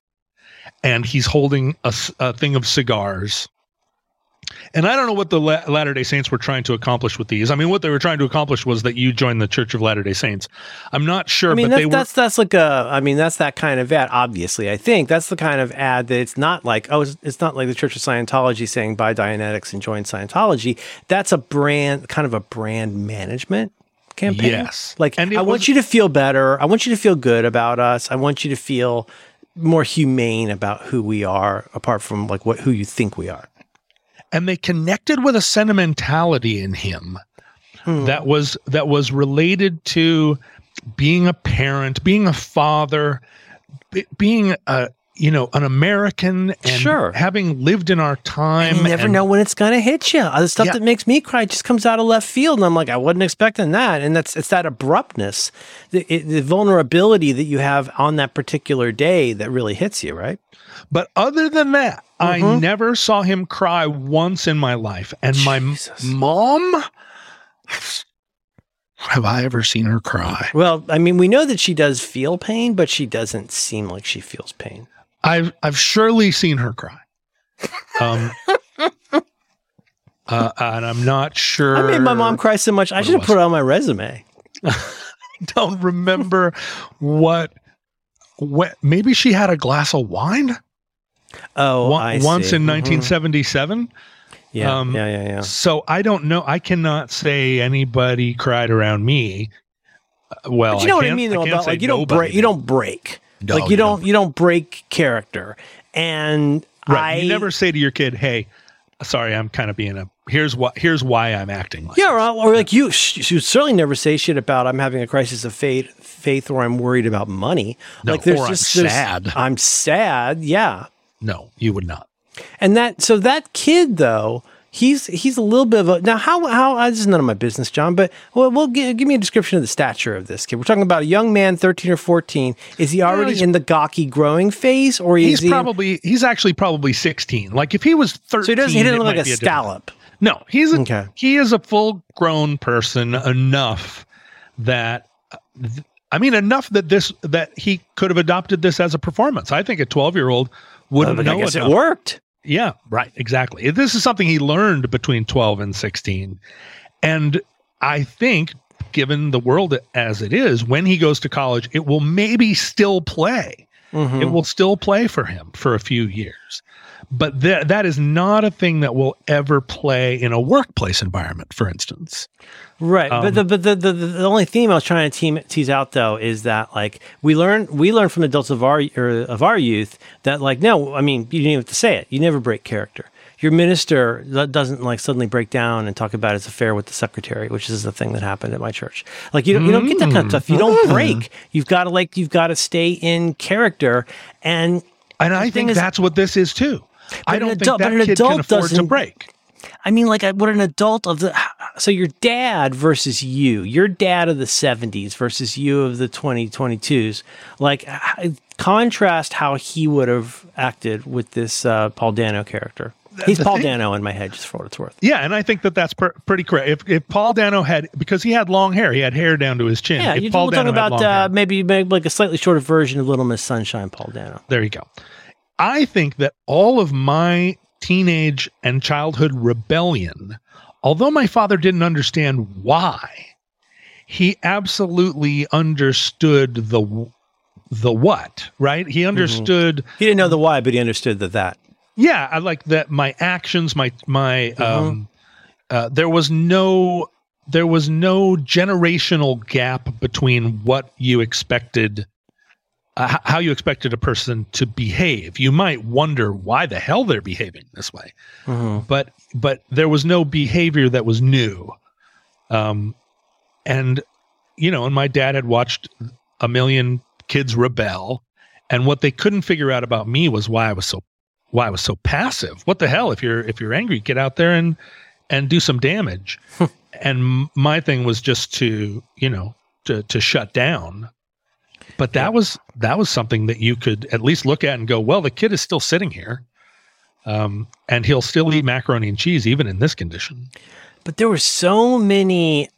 A: and he's holding a, c- a thing of cigars and i don't know what the La- latter day saints were trying to accomplish with these i mean what they were trying to accomplish was that you join the church of latter day saints i'm not sure
B: I mean,
A: but
B: that's,
A: they were
B: that's that's like a. I mean, that's that kind of ad. Obviously, I think that's the kind of ad that it's not like oh, it's, it's not like the Church of Scientology saying buy Dianetics and join Scientology. That's a brand, kind of a brand management campaign.
A: Yes.
B: like
A: And
B: I want you to feel better. I want you to feel good about us. I want you to feel more humane about who we are, apart from like what who you think we are.
A: And they connected with a sentimentality in him
B: Hmm.
A: that was that was related to being a parent, being a father, be- being a you know an American, and
B: Sure.
A: having lived in our time.
B: And you never
A: and-
B: know when it's gonna hit you. The stuff
A: Yeah.
B: that makes me cry just comes out of left field, and I'm like, I wasn't expecting that. And that's it's that abruptness, the, it, the vulnerability that you have on that particular day that really hits you, right?
A: But other than that, I
B: Mhm.
A: never saw him cry once in my life. And my mom, have I ever seen her cry?
B: Well, I mean, we know that she does feel pain, but she doesn't seem like she feels pain.
A: I've I've surely seen her cry. Um, uh, and I'm not sure.
B: I made my mom cry so much, I should have put it on my resume.
A: don't remember what what maybe she had a glass of wine
B: Oh,
A: One-
B: I
A: once
B: see.
A: in
B: Mhm.
A: 1977
B: Yeah,
A: um,
B: yeah, yeah, yeah.
A: so i don't know i cannot say anybody cried around me Uh, well
B: But you know what I
A: can't-
B: mean, though, about like you don't break, you don't break,
A: No,
B: like you, don't, you don't break character, and
A: right
B: I
A: you never say to your kid hey sorry i'm kind of being a here's what here's why i'm acting like
B: Yeah,
A: this."
B: or, or like you, she would certainly never say shit about I'm having a crisis of faith, faith, or I'm worried about money.
A: No,
B: like there's
A: I'm
B: just there's-
A: sad.
B: I'm sad. Yeah,
A: no you would not
B: and that so that kid though. He's he's a little bit of a now how how uh, this is none of my business, John. But well, well give, give me a description of the stature of this kid. We're talking about a young man, thirteen or fourteen. Is he already
A: he's-
B: in the gawky growing phase, or is
A: he's
B: he?
A: probably he's actually probably 16 like if he was 13
B: so he doesn't. He doesn't look like a
A: different-
B: scallop.
A: No, he's a,
B: Okay.
A: he is a full grown person enough that th- I mean enough that this that he could have adopted this as a performance. I think a 12-year-old wouldn't
B: Uh, But I
A: know
B: guess it worked.
A: Yeah, right, exactly. This is something he learned between 12 and 16. And I think given the world as it is, when he goes to college, it will maybe still play
B: Mhm.
A: it will still play for him for a few years. But th- that is not a thing that will ever play in a workplace environment, for instance.
B: Right,
A: Um,
B: but the but the, the the only theme I was trying to team, tease out though is that like we learn we learn from adults of our or of our youth that like no, I mean you didn't even have to say it. You never break character. Your minister doesn't like suddenly break down and talk about his affair with the secretary, which is the thing that happened at my church. Like you don't you don't get that kind of mm. stuff. You don't mm. break. You've got to like you've got to stay in character and.
A: And I think
B: is-
A: that's what this is too. I don't
B: adult-
A: think
B: but
A: that
B: an
A: kid can
B: adult
A: afford to
B: doesn't-
A: break.
B: I mean, like, what an adult of the so your dad versus you, your dad of the 70s versus you of the 2022s, like contrast how he would have acted with this uh, Paul Dano character. He's Paul thing, Dano in my head, just for what it's worth.
A: Yeah, and I think that that's per- pretty correct. If, if Paul Dano had, because he had long hair, he had hair down to his chin.
B: Yeah,
A: if
B: you're
A: Paul
B: talking about uh, maybe, maybe like a slightly shorter version of Little Miss Sunshine, Paul Dano.
A: There you go. I think that all of my teenage and childhood rebellion, although my father didn't understand why, he absolutely understood the the what, right? He mm-hmm. understood.
B: Mm-hmm. He didn't know the why, but he understood the that.
A: Yeah, I like that. My actions, my my. Mm-hmm. Um, uh, there was no there was no generational gap between what you expected uh, how you expected a person to behave. You might wonder why the hell they're behaving this way, mm-hmm. but but there was no behavior that was new. Um, and you know, and my dad had watched a million kids rebel, and what they couldn't figure out about me was why I was so why I was so passive. What the hell? If you're if you're angry, get out there and and do some damage. and my thing was just to you know to to shut down but that was that was something that you could at least look at and go, well, the kid is still sitting here, um, and he'll still eat macaroni and cheese even in this condition.
B: But there were so many.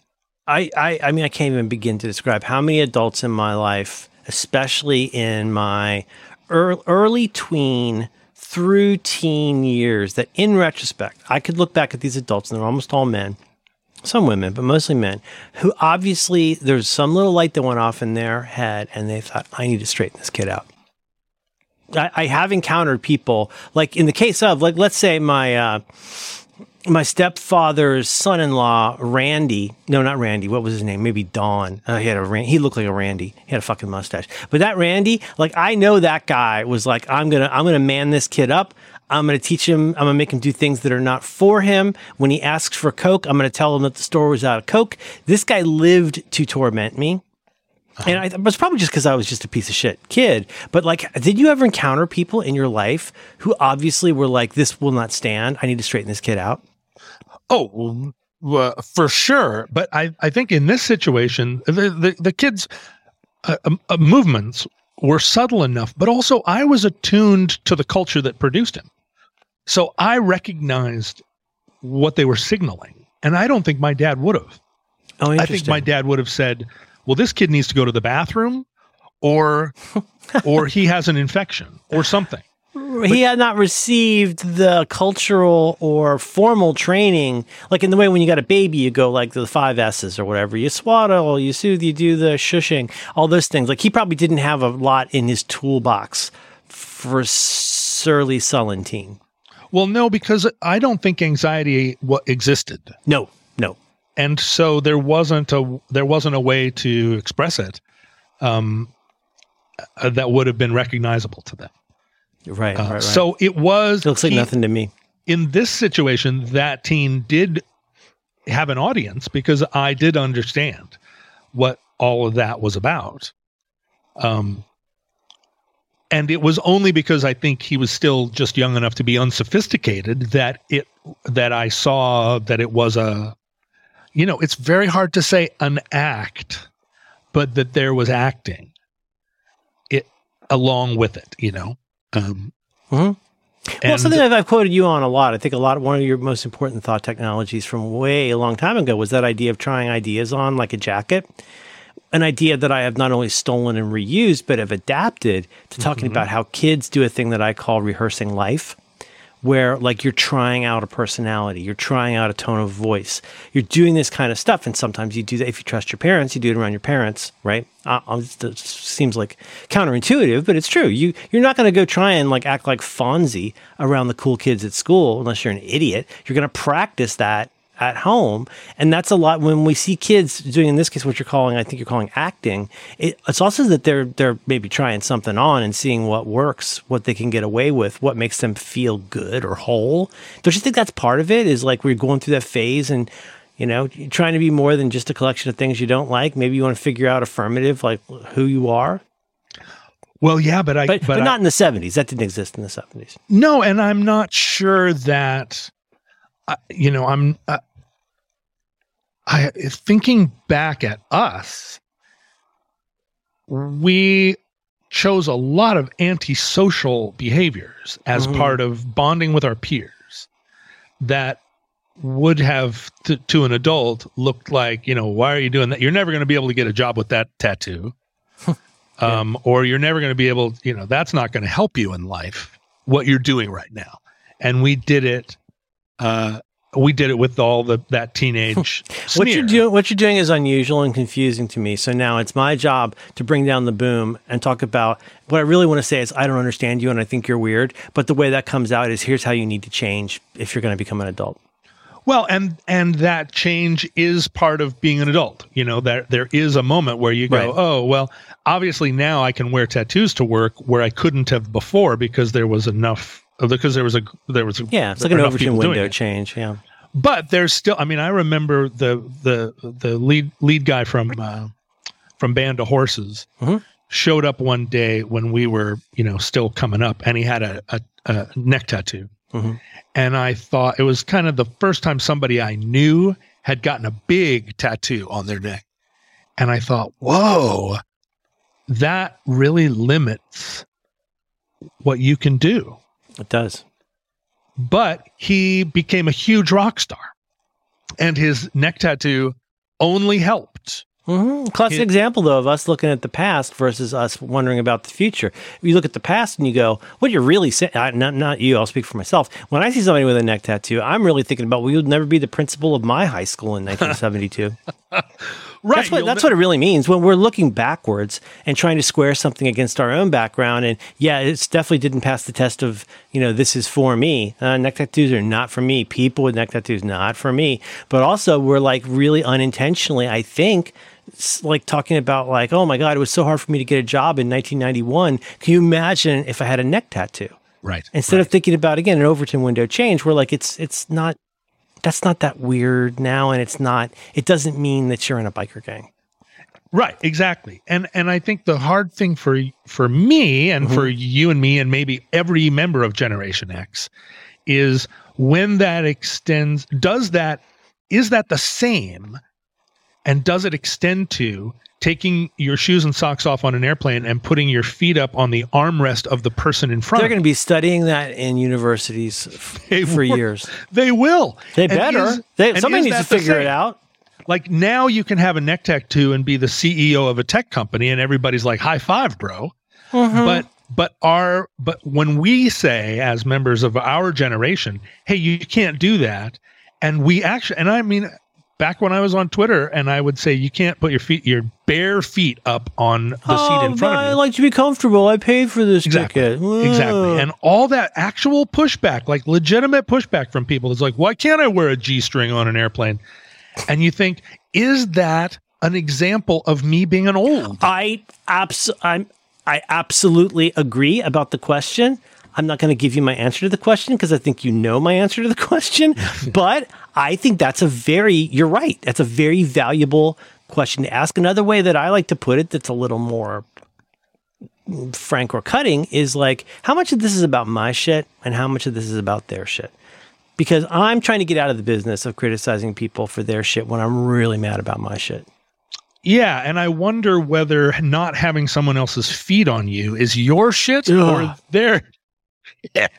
B: I, I I mean, I can't even begin to describe how many adults in my life, especially in my early, early tween through teen years, that in retrospect, I could look back at these adults, and they're almost all men some women, but mostly men, who obviously there's some little light that went off in their head and they thought, I need to straighten this kid out. I, I have encountered people, like in the case of, like, let's say my, uh, my stepfather's son-in-law, Randy. No, not Randy. What was his name? Maybe Don. Uh, he had a he looked like a Randy. He had a fucking mustache. But that Randy, like I know that guy was like, I'm gonna I'm gonna man this kid up. I'm going to teach him, I'm going to make him do things that are not for him. When he asks for Coke, I'm going to tell him that the store was out of Coke. This guy lived to torment me. And I, it was probably just because I was just a piece of shit kid. But like, did you ever encounter people in your life who obviously were like, this will not stand. I need to straighten this kid out?
A: Oh, well, for sure. But I, I think in this situation, the, the, the kids' uh, uh, movements were subtle enough, but also I was attuned to the culture that produced him. So I recognized what they were signaling. And I don't think my dad would have.
B: Oh,
A: I think my dad would have said, well, this kid needs to go to the bathroom or or he has an infection or something.
B: But, he had not received the cultural or formal training, like in the way when you got a baby, you go like the five S's or whatever. You swaddle, you soothe, you do the shushing, all those things. Like he probably didn't have a lot in his toolbox for surly sullen teen.
A: Well, no, because I don't think anxiety what existed.
B: No, no.
A: And so there wasn't a there wasn't a way to express it um, uh, that would have been recognizable to them.
B: Right, uh, right, right.
A: So it was.
B: It looks like nothing to me.
A: In this situation, that teen did have an audience because I did understand what all of that was about. Um, and it was only because I think he was still just young enough to be unsophisticated that it that I saw that it was a you know it's very hard to say an act but that there was acting it along with it you know um,
B: mm-hmm. Well, something I've, I've, quoted you on a lot. I think a lot. Of, one of your most important thought technologies from way a long time ago was that idea of trying ideas on like a jacket an idea that I have not only stolen and reused, but have adapted to talking mm-hmm. about how kids do a thing that I call rehearsing life, where like you're trying out a personality, you're trying out a tone of voice, you're doing this kind of stuff. And sometimes you do that if you trust your parents, you do it around your parents, right? Uh, it seems like counterintuitive, but it's true. You you're not going to go try and like act like Fonzie around the cool kids at school unless you're an idiot. You're going to practice that at home. And that's a lot when we see kids doing, in this case, what you're calling, I think you're calling acting. It, it's also that they're, they're maybe trying something on and seeing what works, what they can get away with, what makes them feel good or whole. Don't you think that's part of it? Is like we're going through that phase and, you know, trying to be more than just a collection of things you don't like. Maybe you want to figure out affirmative, like who you are.
A: Well, yeah, but I,
B: but, but, but not I, in the seventies. That didn't exist in the seventies.
A: No, and I'm not sure that, uh, you know, I'm. Uh, I thinking back at us, we chose a lot of antisocial behaviors as
B: Mhm.
A: part of bonding with our peers that would have to, to an adult looked like you know why are you doing that? You're never going to be able to get a job with that tattoo. Um, or you're never going to be able you know that's not going to help you in life what you're doing right now. And we did it uh, we did it with all the that teenage
B: What you're doing, what you're doing is unusual and confusing to me. So now it's my job to bring down the boom and talk about what I really want to say is I don't understand you and I think you're weird. But the way that comes out is here's how you need to change if you're going to become an adult.
A: Well, and and that change is part of being an adult. You know, there there is a moment where you go,
B: Right.
A: oh well, obviously now I can wear tattoos to work where I couldn't have before because there was enough because there was a there was a,
B: Yeah, it's like an Overton window change. Yeah.
A: But there's still. I mean, I remember the the the lead lead guy from uh, from Band of Horses
B: Mhm.
A: showed up one day when we were you know still coming up, and he had a, a, a neck tattoo.
B: Mhm.
A: And I thought it was kind of the first time somebody I knew had gotten a big tattoo on their neck. And I thought, whoa, that really limits what you can do.
B: It does.
A: But he became a huge rock star. And his neck tattoo only helped.
B: hmm Classic example, though, of us looking at the past versus us wondering about the future. If you look at the past and you go, what you're really saying, not, not you, I'll speak for myself. When I see somebody with a neck tattoo, I'm really thinking about, well, you'll never be the principal of my high school in 1972.
A: Right.
B: That's what that's what it really means when we're looking backwards and trying to square something against our own background. And yeah, it's definitely didn't pass the test of you know this is for me. Uh, neck tattoos are not for me. People with neck tattoos not for me. But also we're like really unintentionally, I think. Like talking about like, oh my god, it was so hard for me to get a job in 1991. Can you imagine if I had a neck tattoo?
A: Right.
B: Instead of thinking about again an Overton window change, we're like, it's it's not that's not that weird now, and it's not. It doesn't mean that you're in a biker gang.
A: Right, exactly. And and I think the hard thing for for me and mm-hmm. for you and me and maybe every member of Generation X is when that extends does that is that the same and does it extend to taking your shoes and socks off on an airplane and putting your feet up on the armrest of the person in front
B: They're going to be studying that in universities f- for
A: will.
B: years.
A: They will.
B: They
A: And
B: better.
A: is-
B: they, somebody needs to figure it out.
A: Like now you can have a neck tattoo and be the CEO of a tech company and everybody's like high five, bro.
B: Mm-hmm.
A: But but our but when we say as members of our generation, hey, you can't do that, and we actually and I mean back when I was on Twitter and I would say you can't put your feet your bare feet up on the seat in oh, front
B: Oh,
A: of you.
B: I like to be comfortable. I paid for this
A: Exactly.
B: ticket.
A: Exactly. And all that actual pushback, like legitimate pushback from people is like, why can't I wear a G string on an airplane? And you think, is that an example of me being an old?
B: I abs- I'm I absolutely agree about the question. I'm not going to give you my answer to the question because I think you know my answer to the question. but I think that's a very you're right. That's a very valuable question to ask. Another way that I like to put it that's a little more frank or cutting is like how much of this is about my shit and how much of this is about their shit. Because I'm trying to get out of the business of criticizing people for their shit when I'm really mad about my shit.
A: Yeah. And I wonder whether not having someone else's feet on you is your shit or their.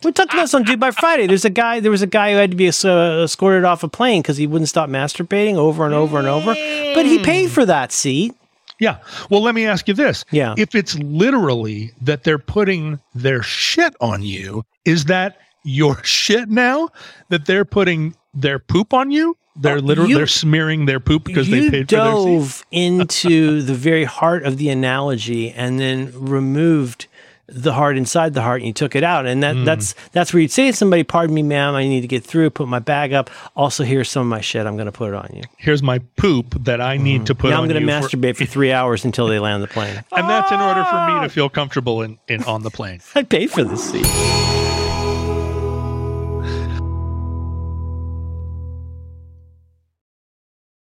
B: We talked about this on Do By Friday. There's a guy. There was a guy who had to be uh, escorted off a plane because he wouldn't stop masturbating over and over and over. But he paid for that seat.
A: Yeah. Well, let me ask you this.
B: Yeah.
A: If it's literally that they're putting their shit on you, is that your shit now that they're putting their poop on you? They're
B: Oh,
A: literally
B: you-
A: they're smearing their poop because they paid for their seat.
B: dove into the very heart of the analogy and then removed the heart inside the heart and you took it out. And that
A: Hmm.
B: that's that's where you'd say to somebody pardon me ma'am i need to get through put my bag up. Also here's some of my shit i'm going to put it on you.
A: Here's my poop that I need to put
B: now i'm going to
A: you for-
B: masturbate for three hours until they land the plane.
A: And that's in order for me to feel comfortable in, in on the plane.
B: i paid for this seat